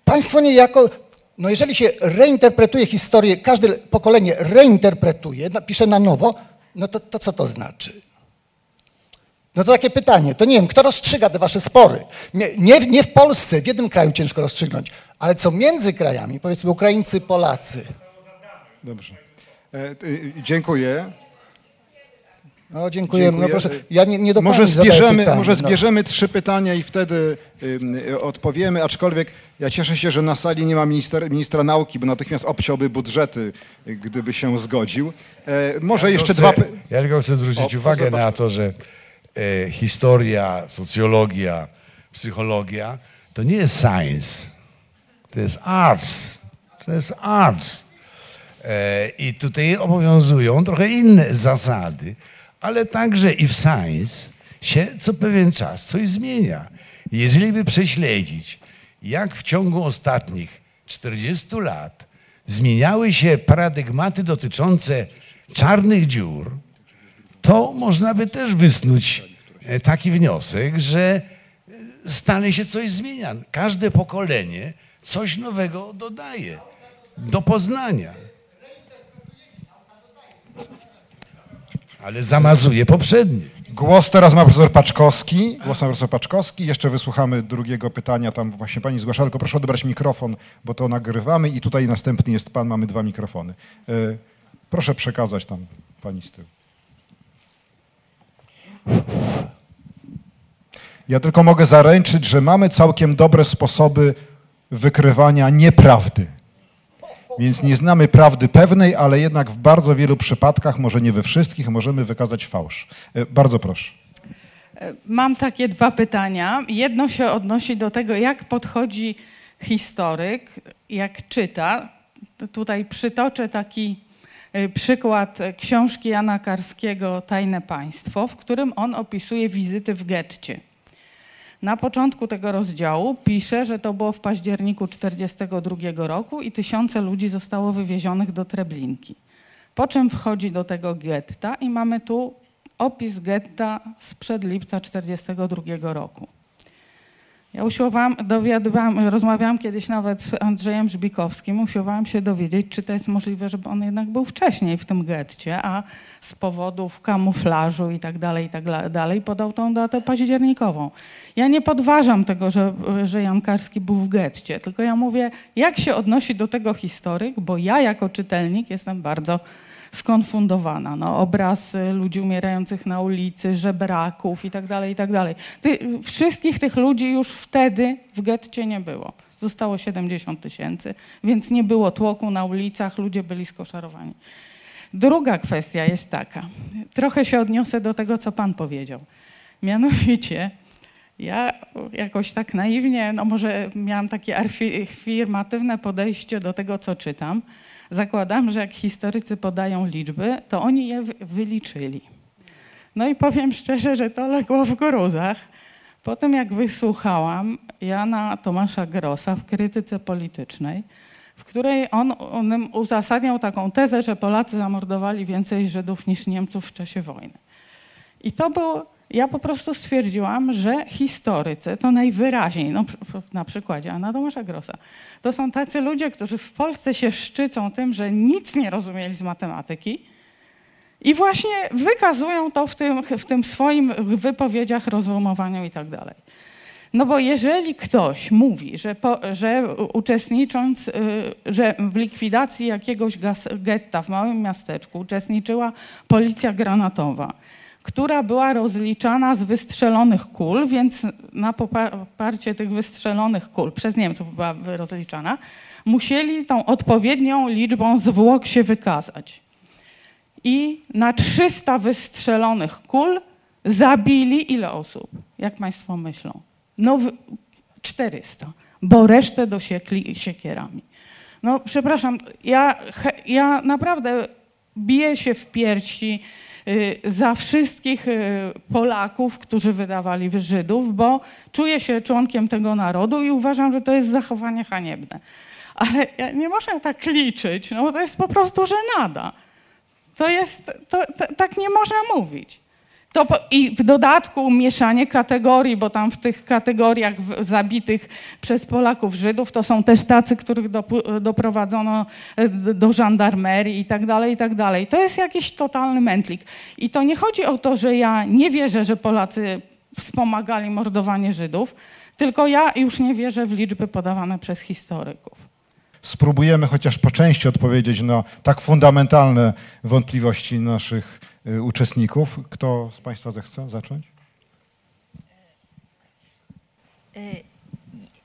[SPEAKER 5] Państwo niejako, no jeżeli się reinterpretuje historię, każde pokolenie reinterpretuje, pisze na nowo, no to, to co to znaczy? No to takie pytanie, to nie wiem, kto rozstrzyga te wasze spory? Nie, nie, nie w Polsce, w jednym kraju ciężko rozstrzygnąć, ale co między krajami, powiedzmy Ukraińcy, Polacy.
[SPEAKER 1] Dobrze. E, dziękuję.
[SPEAKER 5] No, dziękuję. No, proszę, ja nie, nie do
[SPEAKER 1] może zbierzemy, pytanie, może no. zbierzemy no. trzy pytania i wtedy y, odpowiemy, aczkolwiek ja cieszę się, że na sali nie ma minister, ministra nauki, bo natychmiast obciąłby budżety, gdyby się zgodził. E, może ja jeszcze
[SPEAKER 4] chcę,
[SPEAKER 1] dwa...
[SPEAKER 4] Ja tylko chcę zwrócić o, uwagę na to, że e, historia, socjologia, psychologia to nie jest science, to jest arts. To jest arts. E, I tutaj obowiązują trochę inne zasady ale także i w science się co pewien czas coś zmienia. Jeżeli by prześledzić, jak w ciągu ostatnich 40 lat zmieniały się paradygmaty dotyczące czarnych dziur, to można by też wysnuć e, taki wniosek, że e, stale się coś zmienia. Każde pokolenie coś nowego dodaje do poznania. Ale zamazuje poprzednie.
[SPEAKER 1] Głos teraz ma profesor Paczkowski. Głos ma profesor Paczkowski. Jeszcze wysłuchamy drugiego pytania. Tam właśnie pani zgłasza, tylko proszę odebrać mikrofon, bo to nagrywamy i tutaj następny jest pan. Mamy dwa mikrofony. E, proszę przekazać tam pani z tyłu. Ja tylko mogę zaręczyć, że mamy całkiem dobre sposoby wykrywania nieprawdy. Więc nie znamy prawdy pewnej, ale jednak w bardzo wielu przypadkach, może nie we wszystkich, możemy wykazać fałsz. E, bardzo proszę.
[SPEAKER 6] E, mam takie dwa pytania. Jedno się odnosi do tego, jak podchodzi historyk, jak czyta. Tutaj przytoczę taki e, przykład książki Jana Karskiego Tajne Państwo, w którym on opisuje wizyty w getcie. Na początku tego rozdziału pisze, że to było w październiku 1942 roku i tysiące ludzi zostało wywiezionych do Treblinki. Po czym wchodzi do tego getta i mamy tu opis getta sprzed lipca 1942 roku. Ja usiłowałam, dowiadywałam, rozmawiałam kiedyś nawet z Andrzejem Żbikowskim, usiłowałam się dowiedzieć, czy to jest możliwe, żeby on jednak był wcześniej w tym getcie, a z powodów kamuflażu i tak dalej, i tak dalej podał tą datę październikową. Ja nie podważam tego, że, że Jan Karski był w getcie, tylko ja mówię, jak się odnosi do tego historyk, bo ja jako czytelnik jestem bardzo skonfundowana. No, obraz ludzi umierających na ulicy, żebraków i tak dalej, i tak. Ty, wszystkich tych ludzi już wtedy w getcie nie było. Zostało 70 tysięcy, więc nie było tłoku na ulicach, ludzie byli skoszarowani. Druga kwestia jest taka. Trochę się odniosę do tego, co pan powiedział. Mianowicie, ja jakoś tak naiwnie, no może miałam takie afirmatywne podejście do tego, co czytam, zakładam, że jak historycy podają liczby, to oni je wyliczyli. No i powiem szczerze, że to legło w gruzach. Po tym jak wysłuchałam Jana Tomasza Grossa w krytyce politycznej, w której on, on uzasadniał taką tezę, że Polacy zamordowali więcej Żydów niż Niemców w czasie wojny. I to było ja po prostu stwierdziłam, że historycy to najwyraźniej, no, na przykładzie Anna Tomasza Grossa, to są tacy ludzie, którzy w Polsce się szczycą tym, że nic nie rozumieli z matematyki i właśnie wykazują to w tym, w tym swoim wypowiedziach, rozumowaniu i tak dalej. No bo jeżeli ktoś mówi, że, po, że uczestnicząc, y, że w likwidacji jakiegoś getta w małym miasteczku uczestniczyła policja granatowa, która była rozliczana z wystrzelonych kul, więc na poparcie tych wystrzelonych kul przez Niemców była rozliczana, musieli tą odpowiednią liczbą zwłok się wykazać. I na 300 wystrzelonych kul zabili ile osób? Jak Państwo myślą? No w- 400, bo resztę dosiekli siekierami. No przepraszam, ja, ja naprawdę biję się w piersi za wszystkich y, Polaków, którzy wydawali Żydów, bo czuję się członkiem tego narodu i uważam, że to jest zachowanie haniebne. Ale nie można tak liczyć, no bo to jest po prostu żenada. To jest, to, to, tak nie można mówić. To I w dodatku mieszanie kategorii, bo tam w tych kategoriach zabitych przez Polaków Żydów to są też tacy, których doprowadzono e, do żandarmerii i tak dalej, i tak dalej. To jest jakiś totalny mętlik. I to nie chodzi o to, że ja nie wierzę, że Polacy wspomagali mordowanie Żydów, tylko ja już nie wierzę w liczby podawane przez historyków.
[SPEAKER 1] Spróbujemy chociaż po części odpowiedzieć na tak fundamentalne wątpliwości naszych uczestników. Kto z Państwa zechce zacząć?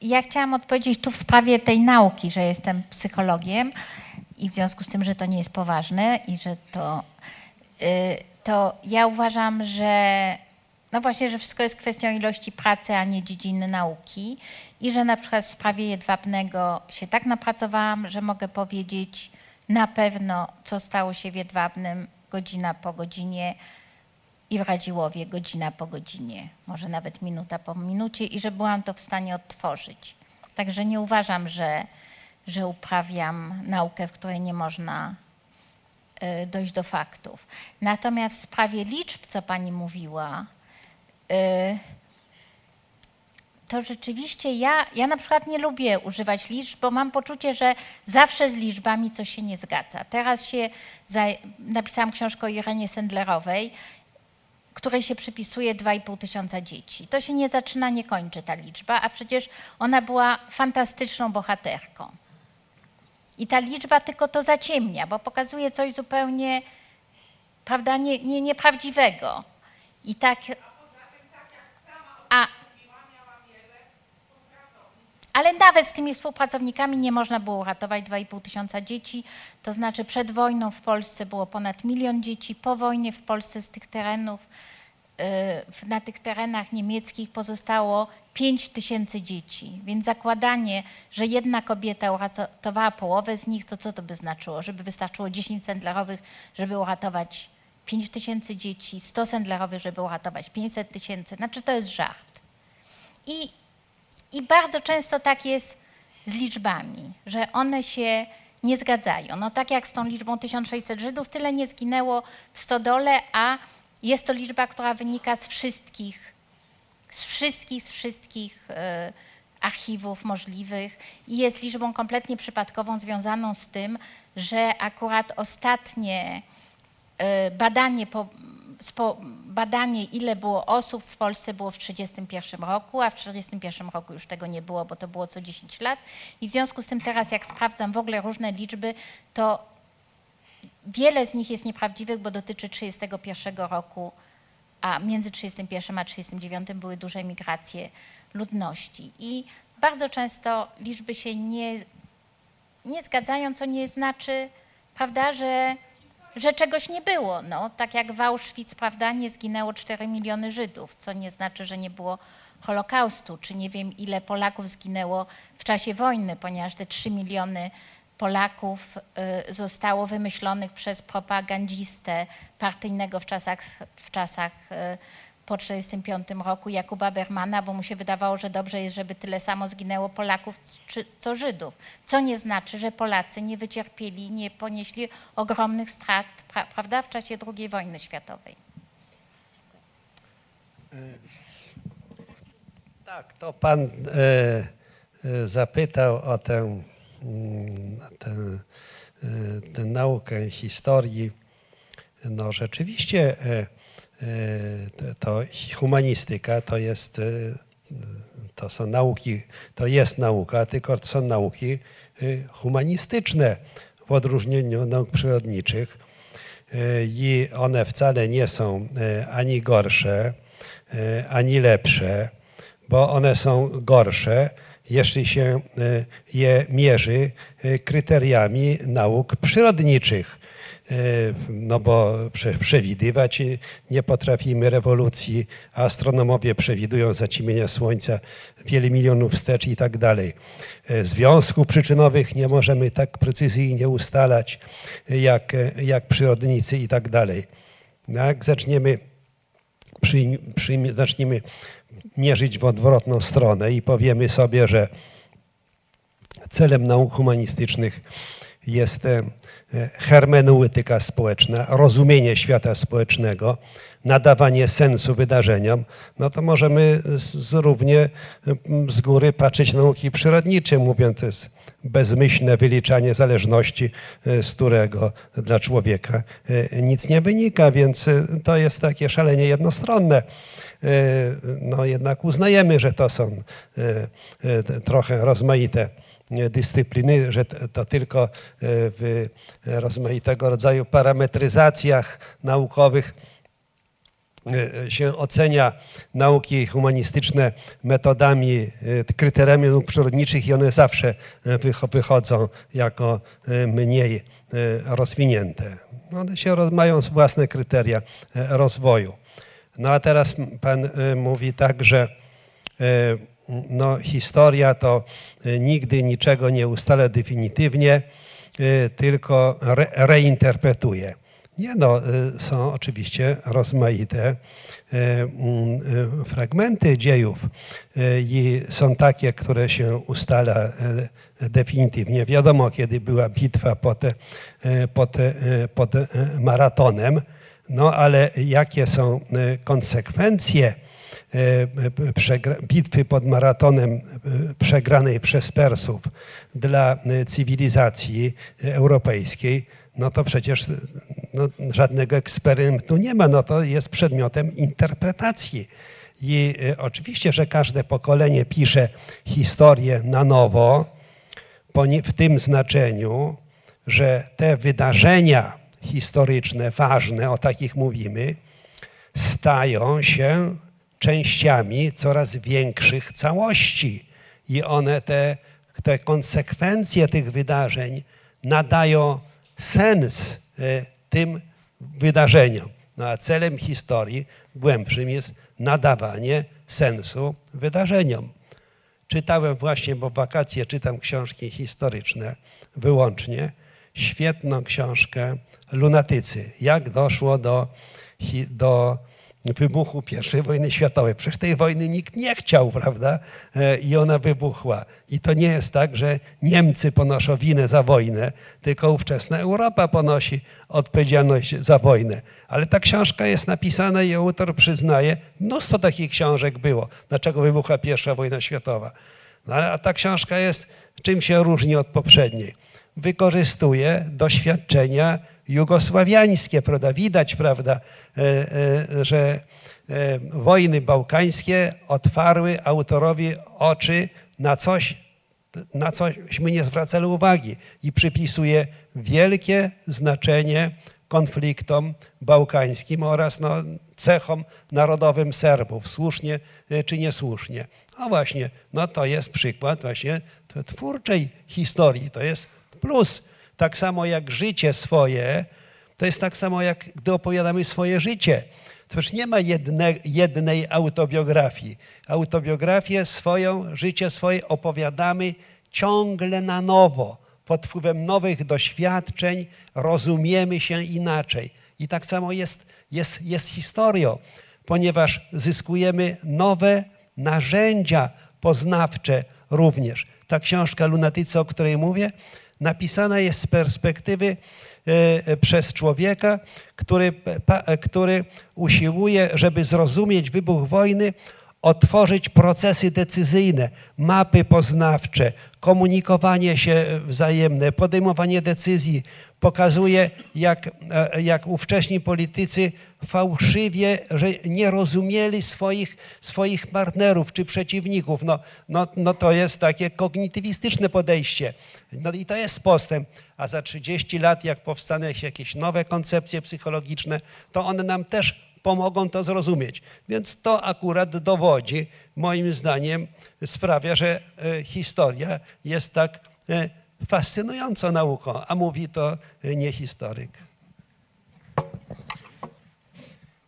[SPEAKER 2] Ja chciałam odpowiedzieć tu w sprawie tej nauki, że jestem psychologiem i w związku z tym, że to nie jest poważne i że to, y, to ja uważam, że no właśnie, że wszystko jest kwestią ilości pracy, a nie dziedziny nauki i że na przykład w sprawie Jedwabnego się tak napracowałam, że mogę powiedzieć na pewno, co stało się w Jedwabnym godzina po godzinie i w Radziłowie godzina po godzinie, może nawet minuta po minucie i że byłam to w stanie odtworzyć. Także nie uważam, że, że uprawiam naukę, w której nie można y, dojść do faktów. Natomiast w sprawie liczb, co pani mówiła, y, to rzeczywiście ja, ja na przykład nie lubię używać liczb, bo mam poczucie, że zawsze z liczbami coś się nie zgadza. Teraz się za, napisałam książkę o Irenie Sendlerowej, której się przypisuje 2,5 tysiąca dzieci. To się nie zaczyna, nie kończy ta liczba, a przecież ona była fantastyczną bohaterką. I ta liczba tylko to zaciemnia, bo pokazuje coś zupełnie, prawda, nie, nie, nieprawdziwego. I tak... A, ale nawet z tymi współpracownikami nie można było uratować 2,5 tysiąca dzieci. To znaczy przed wojną w Polsce było ponad milion dzieci, po wojnie w Polsce z tych terenów, y, na tych terenach niemieckich pozostało 5 tysięcy dzieci. Więc zakładanie, że jedna kobieta uratowała połowę z nich, to co to by znaczyło? Żeby wystarczyło 10 sendlerowych, żeby uratować 5 tysięcy dzieci, 100 sendlerowych, żeby uratować 500 tysięcy. Znaczy to jest żart. I i bardzo często tak jest z liczbami, że one się nie zgadzają. No tak jak z tą liczbą 1600 Żydów, tyle nie zginęło w Stodole, a jest to liczba, która wynika z wszystkich, z wszystkich, z wszystkich e, archiwów możliwych i jest liczbą kompletnie przypadkową, związaną z tym, że akurat ostatnie e, badanie, po, badanie, ile było osób w Polsce było w 1931 roku, a w 1941 roku już tego nie było, bo to było co 10 lat. I w związku z tym teraz, jak sprawdzam w ogóle różne liczby, to wiele z nich jest nieprawdziwych, bo dotyczy 1931 roku, a między 1931 a 1939 były duże migracje ludności. I bardzo często liczby się nie, nie zgadzają, co nie znaczy, prawda, że że czegoś nie było. No, tak jak w Auschwitz, prawda, nie zginęło 4 miliony Żydów, co nie znaczy, że nie było Holokaustu, czy nie wiem ile Polaków zginęło w czasie wojny, ponieważ te 3 miliony Polaków y, zostało wymyślonych przez propagandzistę partyjnego w czasach, w czasach y, po 1945 roku Jakuba Bermana, bo mu się wydawało, że dobrze jest, żeby tyle samo zginęło Polaków co Żydów. Co nie znaczy, że Polacy nie wycierpieli, nie ponieśli ogromnych strat pra, prawda, w czasie II wojny światowej.
[SPEAKER 3] Tak, to pan e, e, zapytał o tę, mm, tę, e, tę naukę historii. No rzeczywiście e, e, to- to humanistyka to jest e, to są nauki, to jest nauka, tylko to są nauki y, humanistyczne w odróżnieniu od nauk przyrodniczych i one wcale nie są ani gorsze, ani lepsze, bo one są gorsze, jeśli się je mierzy kryteriami nauk przyrodniczych. No bo przewidywać nie potrafimy rewolucji, astronomowie przewidują zaćmienia Słońca wiele milionów wstecz i tak dalej. Związków przyczynowych nie możemy tak precyzyjnie ustalać jak, jak przyrodnicy i tak dalej. No jak zaczniemy, przy, przy, zaczniemy mierzyć w odwrotną stronę i powiemy sobie, że celem nauk humanistycznych jest e, hermeneutyka społeczna, rozumienie świata społecznego, nadawanie sensu wydarzeniom, no to możemy z, równie z góry patrzeć na nauki przyrodnicze, mówiąc, to jest bezmyślne wyliczanie zależności, e, z którego dla człowieka e, nic nie wynika, więc to jest takie szalenie jednostronne. No jednak uznajemy, że to są trochę rozmaite dyscypliny, że to tylko e, w rozmaitego rodzaju parametryzacjach naukowych e, się ocenia nauki humanistyczne metodami, e, kryteriami nauk przyrodniczych i one zawsze wychodzą jako mniej rozwinięte. One się mają własne kryteria rozwoju. No a teraz Pan mówi tak, że no, historia to y, nigdy niczego nie ustala definitywnie, y, tylko re, reinterpretuje. Nie no, y, są oczywiście rozmaite mm, fragmenty dziejów i są takie, które się ustala definitywnie. Wiadomo, kiedy była bitwa pod, pod, pod maratonem, no ale jakie są konsekwencje bitwy pod maratonem e, przegranej przez Persów dla e, cywilizacji europejskiej, no to przecież no, żadnego eksperymentu nie ma, no to jest przedmiotem interpretacji. I oczywiście, że każde pokolenie pisze historię na nowo, w tym znaczeniu, że te wydarzenia historyczne, ważne, o takich mówimy, stają się częściami coraz większych całości i one te, te konsekwencje tych wydarzeń nadają sens e, tym wydarzeniom. No a celem historii głębszym jest nadawanie sensu wydarzeniom. Czytałem właśnie, bo wakacje czytam książki historyczne wyłącznie, świetną książkę Lunatycy. Jak doszło do, do wybuchu I wojny światowej. Przecież tej wojny nikt nie chciał, prawda? E, I ona wybuchła. I to nie jest tak, że Niemcy ponoszą winę za wojnę, tylko ówczesna Europa ponosi odpowiedzialność za wojnę. Ale ta książka jest napisana i autor przyznaje, mnóstwo takich książek było. Dlaczego wybuchła I wojna światowa? No, a ta książka jest, czym się różni od poprzedniej? Wykorzystuje doświadczenia jugosławiańskie, prawda? Widać, prawda, że e, wojny bałkańskie otwarły autorowi oczy na coś, na cośmy nie zwracali uwagi i przypisuje wielkie znaczenie konfliktom bałkańskim oraz no, cechom narodowym Serbów, słusznie czy niesłusznie. No właśnie, no to jest przykład właśnie twórczej historii, to jest plus tak samo jak życie swoje, to jest tak samo jak gdy opowiadamy swoje życie. To już nie ma jedne, jednej autobiografii. Autobiografię swoją, życie swoje opowiadamy ciągle na nowo. Pod wpływem nowych doświadczeń rozumiemy się inaczej. I tak samo jest, jest, jest historią, ponieważ zyskujemy nowe narzędzia poznawcze również. Ta książka Lunatycy, o której mówię, napisana jest z perspektywy przez człowieka, który, który usiłuje, żeby zrozumieć wybuch wojny, otworzyć procesy decyzyjne, mapy poznawcze, komunikowanie się wzajemne, podejmowanie decyzji. Pokazuje, jak, e, jak ówcześni politycy fałszywie, że nie rozumieli swoich, swoich partnerów czy przeciwników. No, no, no to jest takie kognitywistyczne podejście. No i to jest postęp. A za 30 lat, jak powstaną jakieś nowe koncepcje psychologiczne, to one nam też pomogą to zrozumieć. Więc to akurat dowodzi, moim zdaniem, sprawia, że e, historia jest tak e, fascynującą nauką, a mówi to e, nie historyk.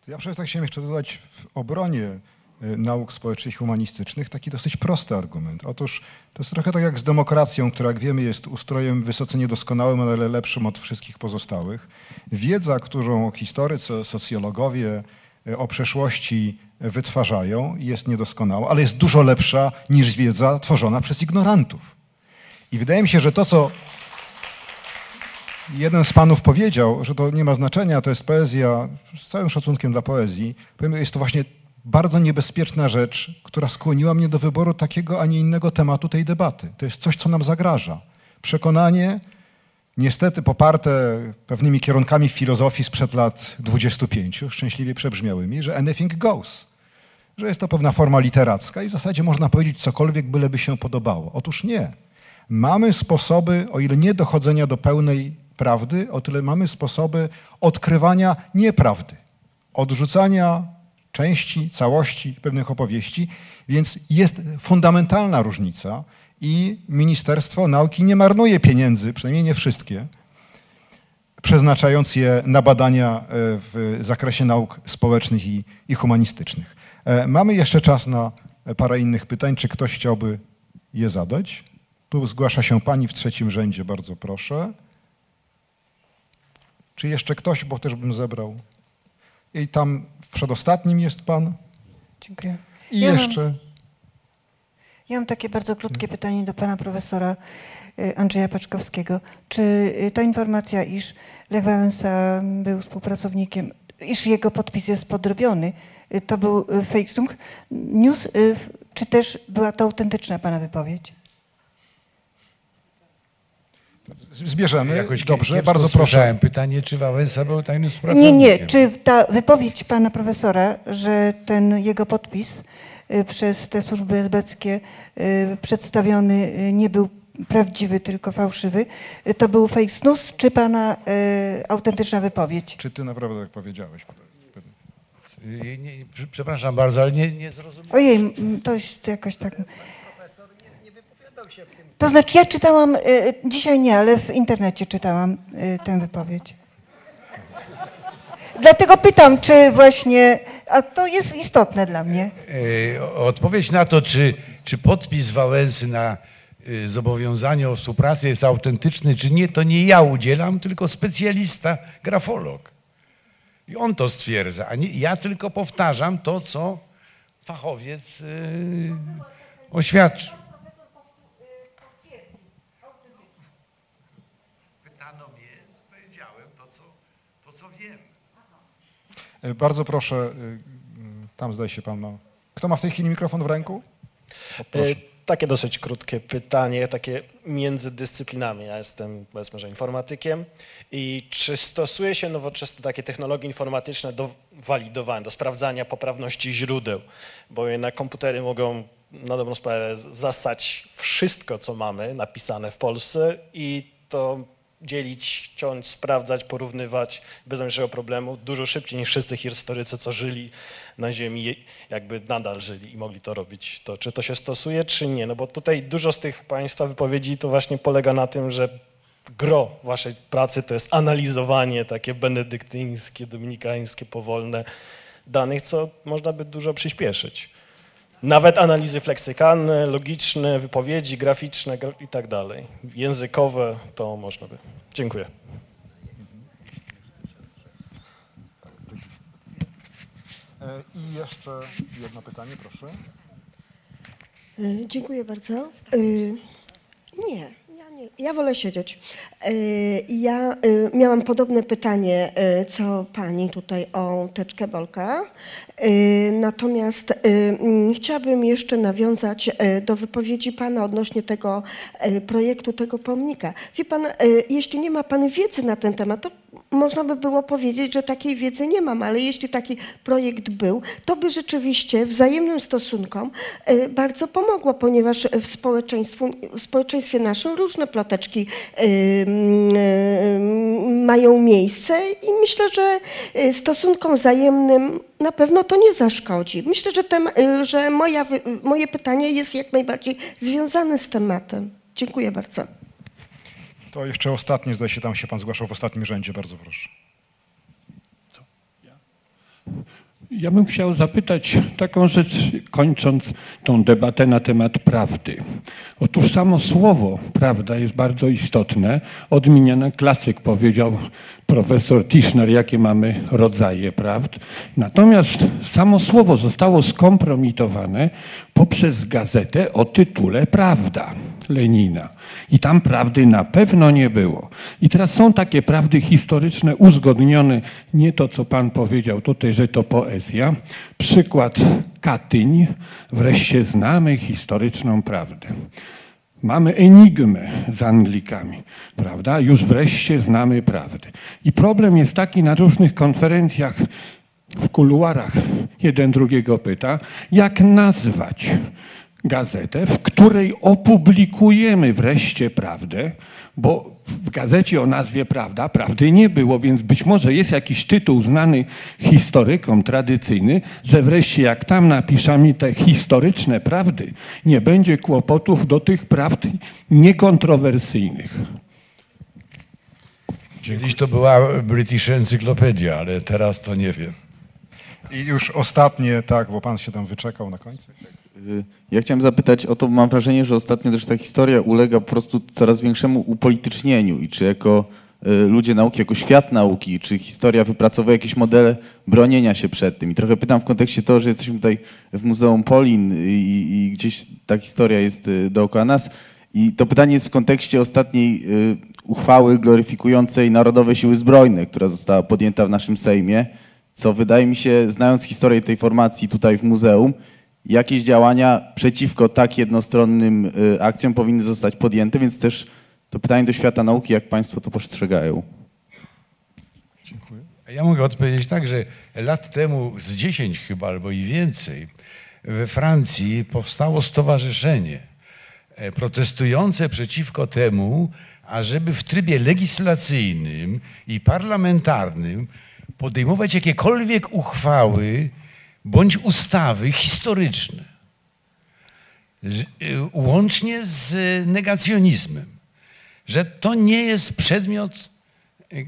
[SPEAKER 1] Ja przede tak chciałem jeszcze dodać w obronie nauk społecznych i humanistycznych taki dosyć prosty argument. Otóż to jest trochę tak jak z demokracją, która jak wiemy jest ustrojem wysoce niedoskonałym, ale lepszym od wszystkich pozostałych. Wiedza, którą historycy, socjologowie y, o przeszłości wytwarzają jest niedoskonała, ale jest dużo lepsza niż wiedza tworzona przez ignorantów. I wydaje mi się, że to, co jeden z panów powiedział, że to nie ma znaczenia, to jest poezja, z całym szacunkiem dla poezji, jest to właśnie bardzo niebezpieczna rzecz, która skłoniła mnie do wyboru takiego, a nie innego tematu tej debaty. To jest coś, co nam zagraża. Przekonanie, niestety poparte pewnymi kierunkami filozofii sprzed lat 25, szczęśliwie przebrzmiałymi, że anything goes. Że jest to pewna forma literacka i w zasadzie można powiedzieć cokolwiek, byleby się podobało. Otóż nie. Mamy sposoby, o ile nie dochodzenia do pełnej prawdy, o tyle mamy sposoby odkrywania nieprawdy, odrzucania części, całości pewnych opowieści, więc jest fundamentalna różnica i Ministerstwo Nauki nie marnuje pieniędzy, przynajmniej nie wszystkie, przeznaczając je na badania e, w zakresie nauk społecznych i, i humanistycznych. E, Mamy jeszcze czas na parę innych pytań. Czy ktoś chciałby je zadać? Tu zgłasza się pani w trzecim rzędzie, bardzo proszę. Czy jeszcze ktoś, bo też bym zebrał? I tam przedostatnim jest pan.
[SPEAKER 7] Dziękuję.
[SPEAKER 1] I
[SPEAKER 7] Ja mam-
[SPEAKER 1] jeszcze.
[SPEAKER 7] Ja mam takie bardzo krótkie pytanie do pana profesora y, Andrzeja Paczkowskiego. Czy y, ta informacja, iż Lech Wałęsa był współpracownikiem, iż jego podpis jest podrobiony, y, to był fake news, czy też była to autentyczna pana wypowiedź?
[SPEAKER 1] Zbierzemy.
[SPEAKER 4] Jakoś
[SPEAKER 1] Dobrze, bardzo proszę.
[SPEAKER 4] pytanie, czy Wałęsa był tajnym współpracownikiem.
[SPEAKER 7] Nie, nie. Czy ta wypowiedź pana profesora, że ten jego podpis y, przez te służby esbeckie y, przedstawiony y, nie był prawdziwy, tylko fałszywy, to był fake news, czy pana autentyczna wypowiedź?
[SPEAKER 1] Czy ty naprawdę tak powiedziałeś?
[SPEAKER 4] Nie, nie, prze- przepraszam bardzo, ale nie, nie zrozumiałem.
[SPEAKER 7] Ojej, to jest jakoś tak... To znaczy, ja czytałam, y, dzisiaj nie, ale w internecie czytałam y, tę wypowiedź. Dlatego pytam, czy właśnie, a to jest istotne dla mnie.
[SPEAKER 4] E, Odpowiedź na to, czy, czy podpis Wałęsy na zobowiązanie o współpracę jest autentyczny, czy nie, to nie ja udzielam, tylko specjalista, grafolog. I on to stwierdza, a nie, ja tylko powtarzam to, co fachowiec e, oświadczył. Pytano mnie, powiedziałem to, co, to, co wiem.
[SPEAKER 1] E, Bardzo proszę, y, y, tam zdaje się pan ma. Kto ma w tej chwili mikrofon w ręku? O.
[SPEAKER 8] E, Takie dosyć krótkie pytanie, takie między dyscyplinami. Ja jestem, powiedzmy, że informatykiem i czy stosuje się nowoczesne takie technologie informatyczne do walidowania, do sprawdzania poprawności źródeł? Bo jednak komputery mogą na dobrą sprawę zasać wszystko, co mamy napisane w Polsce i to dzielić, ciąć, sprawdzać, porównywać bez najmniejszego problemu, dużo szybciej niż wszyscy historycy, co żyli na ziemi, jakby nadal żyli i mogli to robić. To czy to się stosuje, czy nie? No bo tutaj dużo z tych Państwa wypowiedzi to właśnie polega na tym, że gro waszej pracy to jest analizowanie takie benedyktyńskie, dominikańskie, powolne danych, co można by dużo przyspieszyć. Nawet analizy fleksykalne, logiczne, wypowiedzi graficzne gra- i tak dalej. Językowe to można by. Dziękuję.
[SPEAKER 1] E, I jeszcze jedno pytanie, proszę.
[SPEAKER 9] Y, Dziękuję bardzo. Y, Nie, ja wolę siedzieć. E, Ja e, miałam podobne pytanie, e, co pani tutaj o teczkę Bolka. Natomiast mm, chciałabym jeszcze nawiązać do wypowiedzi pana odnośnie tego projektu, tego pomnika. Wie pan, jeśli nie ma pan wiedzy na ten temat, to można by było powiedzieć, że takiej wiedzy nie mam, ale jeśli taki projekt był, to by rzeczywiście wzajemnym stosunkom e, bardzo pomogło, ponieważ w, społeczeństwu, w społeczeństwie naszym różne ploteczki e, e, mają miejsce i myślę, że stosunkom wzajemnym na pewno to nie zaszkodzi. Myślę, że, że moja, moje pytanie jest jak najbardziej związane z tematem. Dziękuję bardzo.
[SPEAKER 1] To jeszcze ostatnie, zdaje się, tam się pan zgłaszał w ostatnim rzędzie, bardzo proszę.
[SPEAKER 10] Ja bym chciał zapytać taką rzecz, kończąc tą debatę na temat prawdy. Otóż samo słowo prawda jest bardzo istotne. Odmieniany klasyk powiedział profesor Tischner, jakie mamy rodzaje prawd. Natomiast samo słowo zostało skompromitowane poprzez gazetę o tytule Prawda Lenina. I tam prawdy na pewno nie było. I teraz są takie prawdy historyczne uzgodnione, nie to co pan powiedział tutaj, że to poezja. Przykład Katyń, wreszcie znamy historyczną prawdę. Mamy enigmę z Anglikami, prawda? Już wreszcie znamy prawdę. I problem jest taki na różnych konferencjach, w kuluarach jeden drugiego pyta, jak nazwać gazetę, w której opublikujemy wreszcie prawdę, bo w gazecie o nazwie Prawda prawdy nie było, więc być może jest jakiś tytuł znany historykom tradycyjny, że wreszcie jak tam napiszemy te historyczne prawdy, nie będzie kłopotów do tych prawd niekontrowersyjnych.
[SPEAKER 4] Kiedyś to była British Encyclopedia, ale teraz to nie wiem.
[SPEAKER 1] I już ostatnie, tak, bo pan się tam wyczekał na końcu.
[SPEAKER 11] Ja chciałem zapytać o to, mam wrażenie, że ostatnio też ta historia ulega po prostu coraz większemu upolitycznieniu i czy jako y, ludzie nauki, jako świat nauki, czy historia wypracowuje jakieś modele bronienia się przed tym. I trochę pytam w kontekście tego, że jesteśmy tutaj w Muzeum Polin i, i gdzieś ta historia jest y, dookoła nas. I to pytanie jest w kontekście ostatniej y, uchwały gloryfikującej Narodowe Siły Zbrojne, która została podjęta w naszym Sejmie, co wydaje mi się, znając historię tej formacji tutaj w muzeum, jakieś działania przeciwko tak jednostronnym y, akcjom powinny zostać podjęte, więc też to pytanie do świata nauki, jak Państwo to postrzegają.
[SPEAKER 4] Ja mogę odpowiedzieć tak, że lat temu, z 10 chyba albo i więcej, we Francji powstało stowarzyszenie e, protestujące przeciwko temu, ażeby w trybie legislacyjnym i parlamentarnym podejmować jakiekolwiek uchwały bądź ustawy historyczne, e, łącznie z negacjonizmem, że to nie jest przedmiot e, e,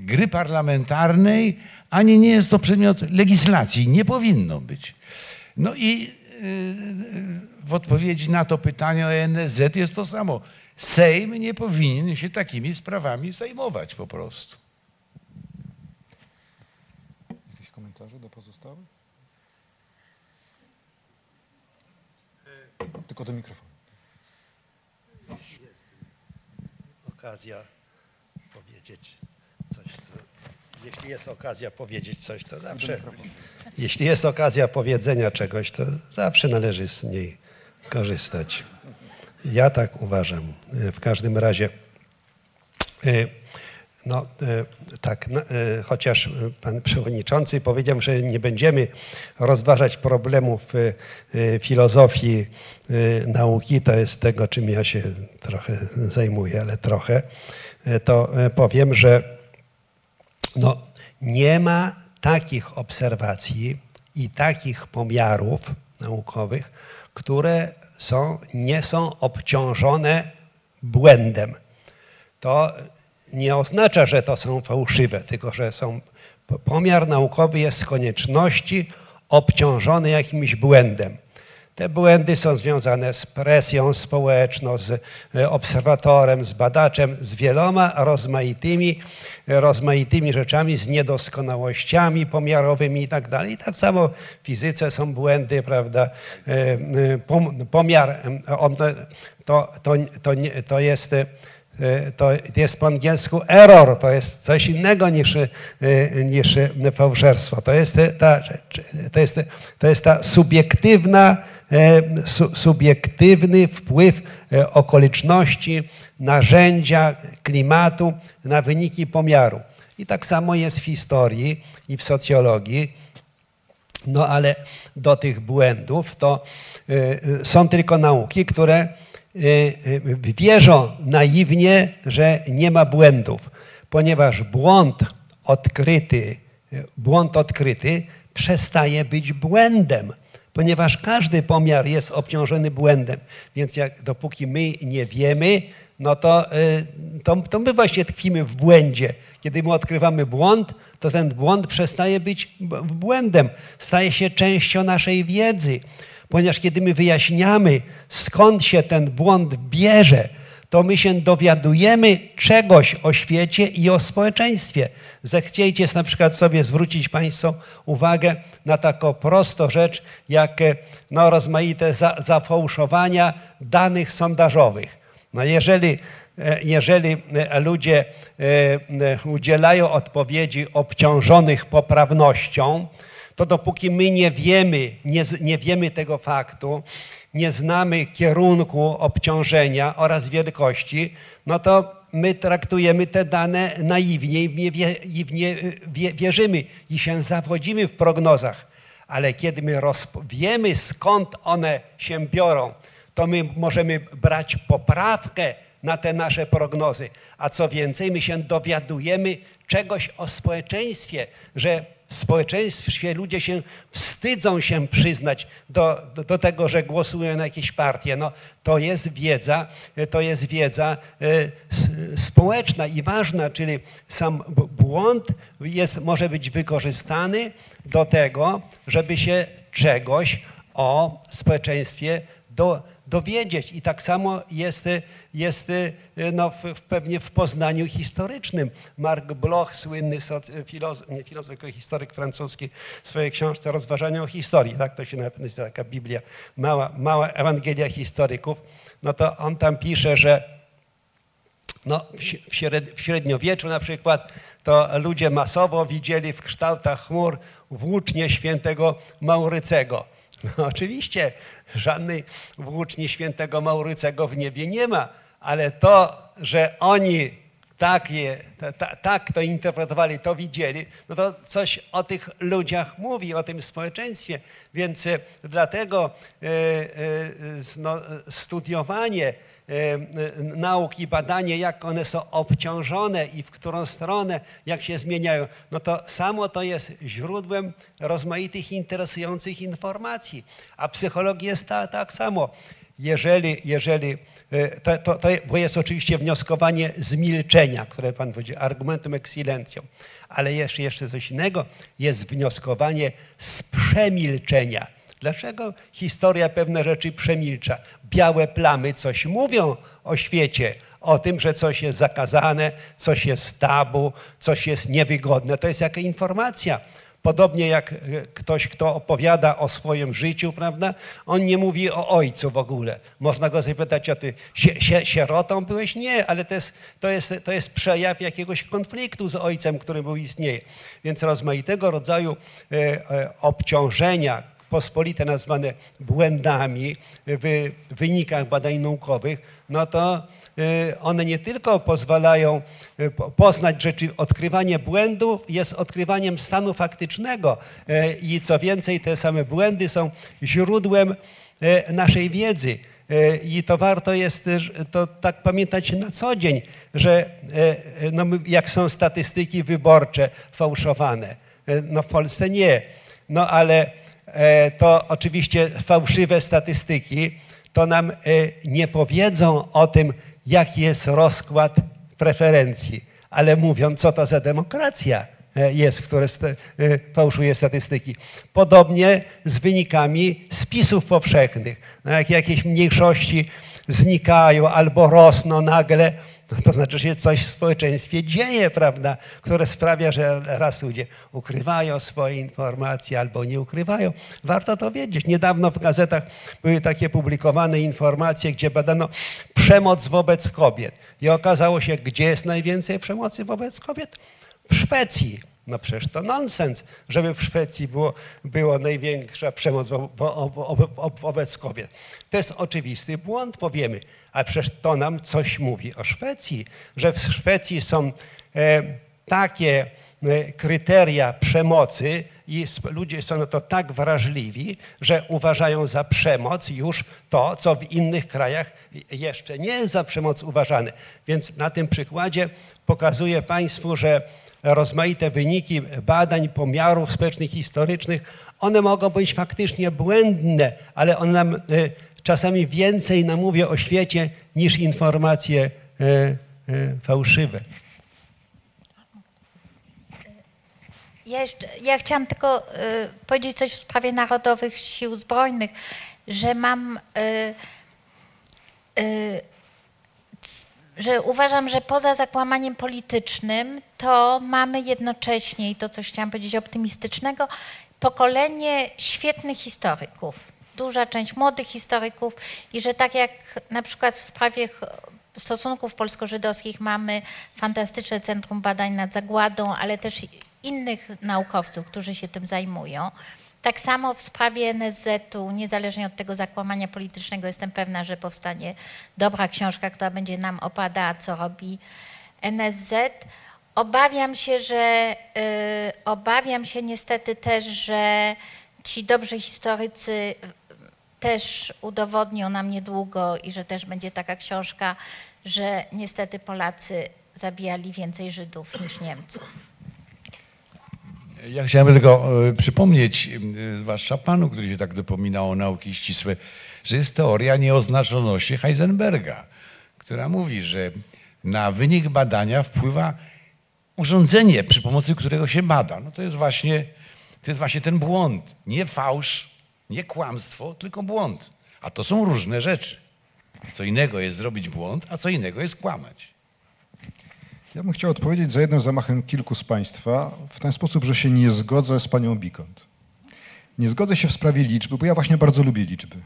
[SPEAKER 4] gry parlamentarnej, ani nie jest to przedmiot legislacji. Nie powinno być. No i w odpowiedzi na to pytanie o jest to samo. Sejm nie powinien się takimi sprawami zajmować po prostu.
[SPEAKER 1] Jakieś komentarze do pozostałych? Tylko do mikrofonu.
[SPEAKER 3] okazja powiedzieć coś. To, jeśli jest okazja powiedzieć coś, to zawsze. Jeśli jest okazja powiedzenia czegoś, to zawsze należy z niej korzystać. Ja tak uważam. W każdym razie, e, no e, tak, no, e, chociaż pan przewodniczący powiedział, że nie będziemy rozważać problemów e, filozofii nauki, to jest tego, czym ja się trochę zajmuję, ale trochę, to powiem, że no, nie ma takich obserwacji i takich pomiarów naukowych, które są, nie są obciążone błędem. To nie oznacza, że to są fałszywe, tylko że są, pomiar naukowy jest z konieczności obciążony jakimś błędem. Te błędy są związane z presją społeczną, z e, obserwatorem, z badaczem, z wieloma rozmaitymi, rozmaitymi rzeczami, z niedoskonałościami pomiarowymi i tak dalej. I tak samo w fizyce są błędy, prawda? E, e, pomiar to, to, to, to jest to jest po angielsku error, to jest coś innego niż, niż fałszerstwo. To jest ta, to jest, to jest ta subiektywna E, subiektywny wpływ e, okoliczności, narzędzia, klimatu na wyniki pomiaru. I tak samo jest w historii i w socjologii. No ale do tych błędów to e, są tylko nauki, które wierzą naiwnie, że nie ma błędów, ponieważ błąd odkryty, błąd odkryty przestaje być błędem ponieważ każdy pomiar jest obciążony błędem. Więc jak, dopóki my nie wiemy, no to, y, to, to my właśnie tkwimy w błędzie. Kiedy my odkrywamy błąd, to ten błąd przestaje być błędem, staje się częścią naszej wiedzy. Ponieważ kiedy my wyjaśniamy, skąd się ten błąd bierze, to my się dowiadujemy czegoś o świecie i o społeczeństwie. Zechciejcie na przykład sobie zwrócić Państwo uwagę na taką prostą rzecz, jak e, no, rozmaite za, zafałszowania danych sondażowych. No jeżeli, e, jeżeli e, ludzie udzielają odpowiedzi obciążonych poprawnością, to dopóki my nie wiemy, nie, nie wiemy tego faktu, nie znamy kierunku obciążenia oraz wielkości, no to my traktujemy te dane naiwnie i w nie wierzymy i się zawodzimy w prognozach. Ale kiedy my wiemy, skąd one się biorą, to my możemy brać poprawkę na te nasze prognozy. A co więcej, my się dowiadujemy czegoś o społeczeństwie, że w społeczeństwie ludzie się wstydzą się przyznać do, do, do, tego, że głosują na jakieś partie. No, to jest wiedza, to jest wiedza y, społeczna i ważna, czyli sam błąd jest, może być wykorzystany do tego, żeby się czegoś o społeczeństwie do, dowiedzieć. I tak samo jest, jest no, w, pewnie w poznaniu historycznym. Mark Bloch, słynny filozof, nie filozof, tylko historyk francuski, w swojej książce Rozważania o historii, tak to się nazywa, taka Biblia, mała, mała Ewangelia historyków, no to on tam pisze, że no, w średniowieczu na przykład to ludzie masowo widzieli w kształtach chmur włócznie świętego Maurycego. No, oczywiście żadnej włóczni świętego Maurycego w niebie nie ma, ale to, że oni tak, je, tak to interpretowali, to widzieli, no to coś o tych ludziach mówi, o tym społeczeństwie. Więc e, dlatego e, e, no, studiowanie nauki, badanie, jak one są obciążone i w którą stronę, jak się zmieniają, no to samo to jest źródłem rozmaitych interesujących informacji. A psychologia jest ta, tak samo. Jeżeli, jeżeli to, to, to, bo jest oczywiście wnioskowanie z milczenia, które Pan powiedział, argumentum ex silentium, ale jeszcze, jeszcze coś innego, jest wnioskowanie z przemilczenia Dlaczego historia pewne rzeczy przemilcza? Białe plamy coś mówią o świecie, o tym, że coś jest zakazane, coś jest tabu, coś jest niewygodne. To jest jaka informacja. Podobnie jak e, ktoś, kto opowiada o swoim życiu, prawda? On nie mówi o ojcu w ogóle. Można go zapytać, a ty sierotą byłeś? Nie, ale to jest, to, jest, to jest przejaw jakiegoś konfliktu z ojcem, który był istnieje. Więc rozmaitego rodzaju e, e, obciążenia, pospolite nazwane błędami w wynikach badań naukowych, no to y, one nie tylko pozwalają y, poznać rzeczy, odkrywanie błędów jest odkrywaniem stanu faktycznego y, i co więcej, te same błędy są źródłem naszej wiedzy. I to warto jest to tak pamiętać na co dzień, że no, jak są statystyki wyborcze fałszowane. No w Polsce nie. No ale to oczywiście fałszywe statystyki, to nam e, nie powiedzą o tym, jaki jest rozkład preferencji, ale mówią, co to za demokracja. e, jest, e, fałszuje statystyki. Podobnie z wynikami spisów powszechnych. No jak jakieś mniejszości znikają albo rosną nagle, to znaczy, że się coś w społeczeństwie dzieje, prawda, które sprawia, że raz ludzie ukrywają swoje informacje albo nie ukrywają. Warto to wiedzieć. Niedawno w gazetach były takie publikowane informacje, gdzie badano przemoc wobec kobiet. I okazało się, gdzie jest najwięcej przemocy wobec kobiet? W Szwecji. No przecież to nonsens, żeby w Szwecji było, było największa przemoc wo, wo, wo, wo, wobec kobiet. To jest oczywisty błąd, powiemy. A przecież to nam coś mówi o Szwecji, że w Szwecji są e, takie e, kryteria przemocy i ludzie są na to tak wrażliwi, że uważają za przemoc już to, co w innych krajach jeszcze nie jest za przemoc uważane. Więc na tym przykładzie pokazuję Państwu, że rozmaite wyniki badań, pomiarów społecznych, historycznych, one mogą być faktycznie błędne, ale one nam e, czasami więcej nam mówią o świecie niż informacje e, e, fałszywe.
[SPEAKER 2] Ja, jeszcze, ja chciałam tylko powiedzieć coś w sprawie Narodowych Sił Zbrojnych, że mam, y, y, że uważam, że poza zakłamaniem politycznym, to mamy jednocześnie, i to coś chciałam powiedzieć optymistycznego, pokolenie świetnych historyków. Duża część młodych historyków i że tak jak na przykład w sprawie stosunków polsko-żydowskich mamy fantastyczne Centrum Badań nad Zagładą, ale też innych naukowców, którzy się tym zajmują. Tak samo w sprawie NSZ-u, niezależnie od tego zakłamania politycznego, jestem pewna, że powstanie dobra książka, która będzie nam opadała, co robi NSZ. Obawiam się, że y, obawiam się niestety też, że ci dobrzy historycy też udowodnią nam niedługo i że też będzie taka książka, że niestety Polacy zabijali więcej Żydów niż Niemców.
[SPEAKER 4] Ja chciałem tylko e, przypomnieć, e, zwłaszcza panu, który się tak dopominał o nauki ścisłe, że jest teoria nieoznaczoności Heisenberga, która mówi, że na wynik badania wpływa urządzenie, przy pomocy którego się bada. No to jest właśnie, to jest właśnie ten błąd. Nie fałsz, nie kłamstwo, tylko błąd. A to są różne rzeczy. Co innego jest zrobić błąd, a co innego jest kłamać.
[SPEAKER 1] Ja bym chciał odpowiedzieć za jednym zamachem kilku z Państwa w ten sposób, że się nie zgodzę z panią Bikont. Nie zgodzę się w sprawie liczby, bo ja właśnie bardzo lubię liczby.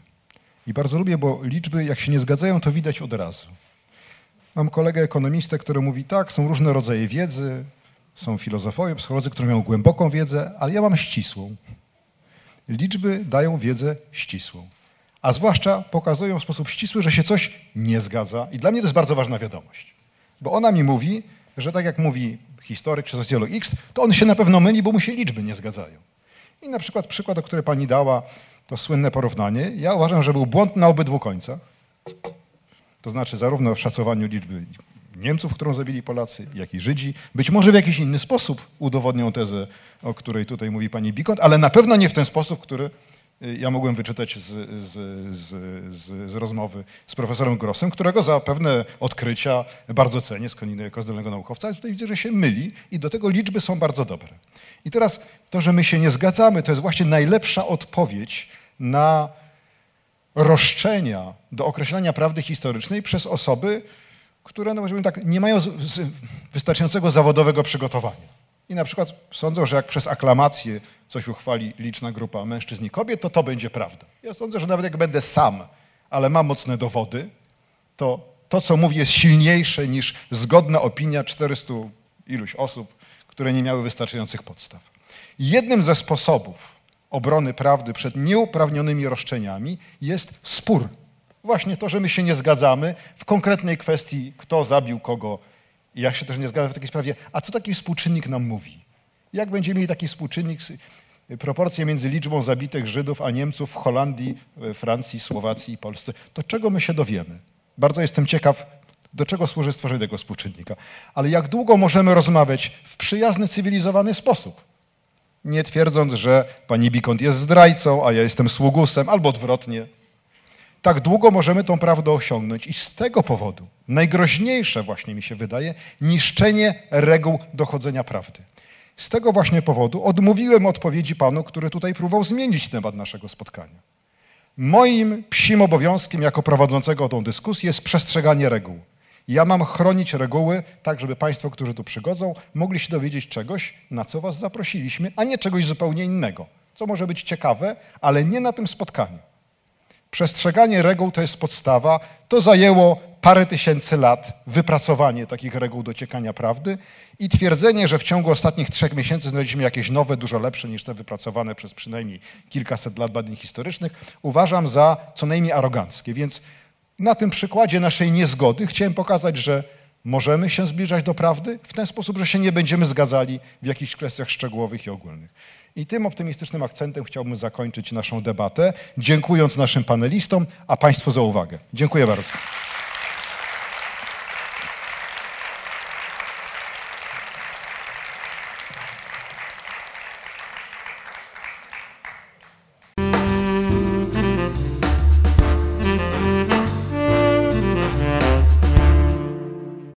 [SPEAKER 1] I bardzo lubię, bo liczby, jak się nie zgadzają, to widać od razu. Mam kolegę ekonomistę, który mówi tak, są różne rodzaje wiedzy, są filozofowie, psycholodzy, którzy mają głęboką wiedzę, ale ja mam ścisłą. Liczby dają wiedzę ścisłą. A zwłaszcza pokazują w sposób ścisły, że się coś nie zgadza. I dla mnie to jest bardzo ważna wiadomość. Bo ona mi mówi, że tak jak mówi historyk czy socjolog X, to on się na pewno myli, bo mu się liczby nie zgadzają. I na przykład przykład, o który pani dała, to słynne porównanie. Ja uważam, że był błąd na obydwu końcach. To znaczy zarówno w szacowaniu liczby Niemców, którą zabili Polacy, jak i Żydzi. Być może w jakiś inny sposób udowodnią tezę, o której tutaj mówi pani Bikont, ale na pewno nie w ten sposób, który ja mogłem wyczytać z, z, z, z, rozmowy z profesorem Grossem, którego za pewne odkrycia bardzo cenię, skądinąd jako zdolnego naukowca, ale tutaj widzę, że się myli i do tego liczby są bardzo dobre. I teraz to, że my się nie zgadzamy, to jest właśnie najlepsza odpowiedź na roszczenia do określania prawdy historycznej przez osoby, które, no tak, nie mają wystarczającego zawodowego przygotowania. I na przykład sądzą, że jak przez aklamację coś uchwali liczna grupa mężczyzn i kobiet, to to będzie prawda. Ja sądzę, że nawet jak będę sam, ale mam mocne dowody, to to, co mówi, jest silniejsze niż zgodna opinia 400 iluś osób, które nie miały wystarczających podstaw. Jednym ze sposobów obrony prawdy przed nieuprawnionymi roszczeniami jest spór. Właśnie to, że my się nie zgadzamy w konkretnej kwestii, kto zabił kogo. Ja się też nie zgadzam w takiej sprawie, a co taki współczynnik nam mówi? Jak będziemy mieli taki współczynnik, proporcje między liczbą zabitych Żydów a Niemców w Holandii, Francji, Słowacji i Polsce, to czego my się dowiemy? Bardzo jestem ciekaw, do czego służy stworzenie tego współczynnika. Ale jak długo możemy rozmawiać w przyjazny, cywilizowany sposób? Nie twierdząc, że pani Bikont jest zdrajcą, a ja jestem sługusem, albo odwrotnie. Tak długo możemy tą prawdę osiągnąć i z tego powodu najgroźniejsze właśnie mi się wydaje niszczenie reguł dochodzenia prawdy. Z tego właśnie powodu odmówiłem odpowiedzi panu, który tutaj próbował zmienić temat naszego spotkania. Moim psim obowiązkiem jako prowadzącego tą dyskusję jest przestrzeganie reguł. Ja mam chronić reguły, tak żeby Państwo, którzy tu przygodzą, mogli się dowiedzieć czegoś, na co Was zaprosiliśmy, a nie czegoś zupełnie innego, co może być ciekawe, ale nie na tym spotkaniu. Przestrzeganie reguł to jest podstawa. To zajęło parę tysięcy lat wypracowanie takich reguł dociekania prawdy i twierdzenie, że w ciągu ostatnich trzech miesięcy znaleźliśmy jakieś nowe, dużo lepsze niż te wypracowane przez przynajmniej kilkaset lat badań historycznych, uważam za co najmniej aroganckie. Więc na tym przykładzie naszej niezgody chciałem pokazać, że możemy się zbliżać do prawdy w ten sposób, że się nie będziemy zgadzali w jakichś kwestiach szczegółowych i ogólnych. I tym optymistycznym akcentem chciałbym zakończyć naszą debatę, dziękując naszym panelistom, a Państwu za uwagę. Dziękuję bardzo.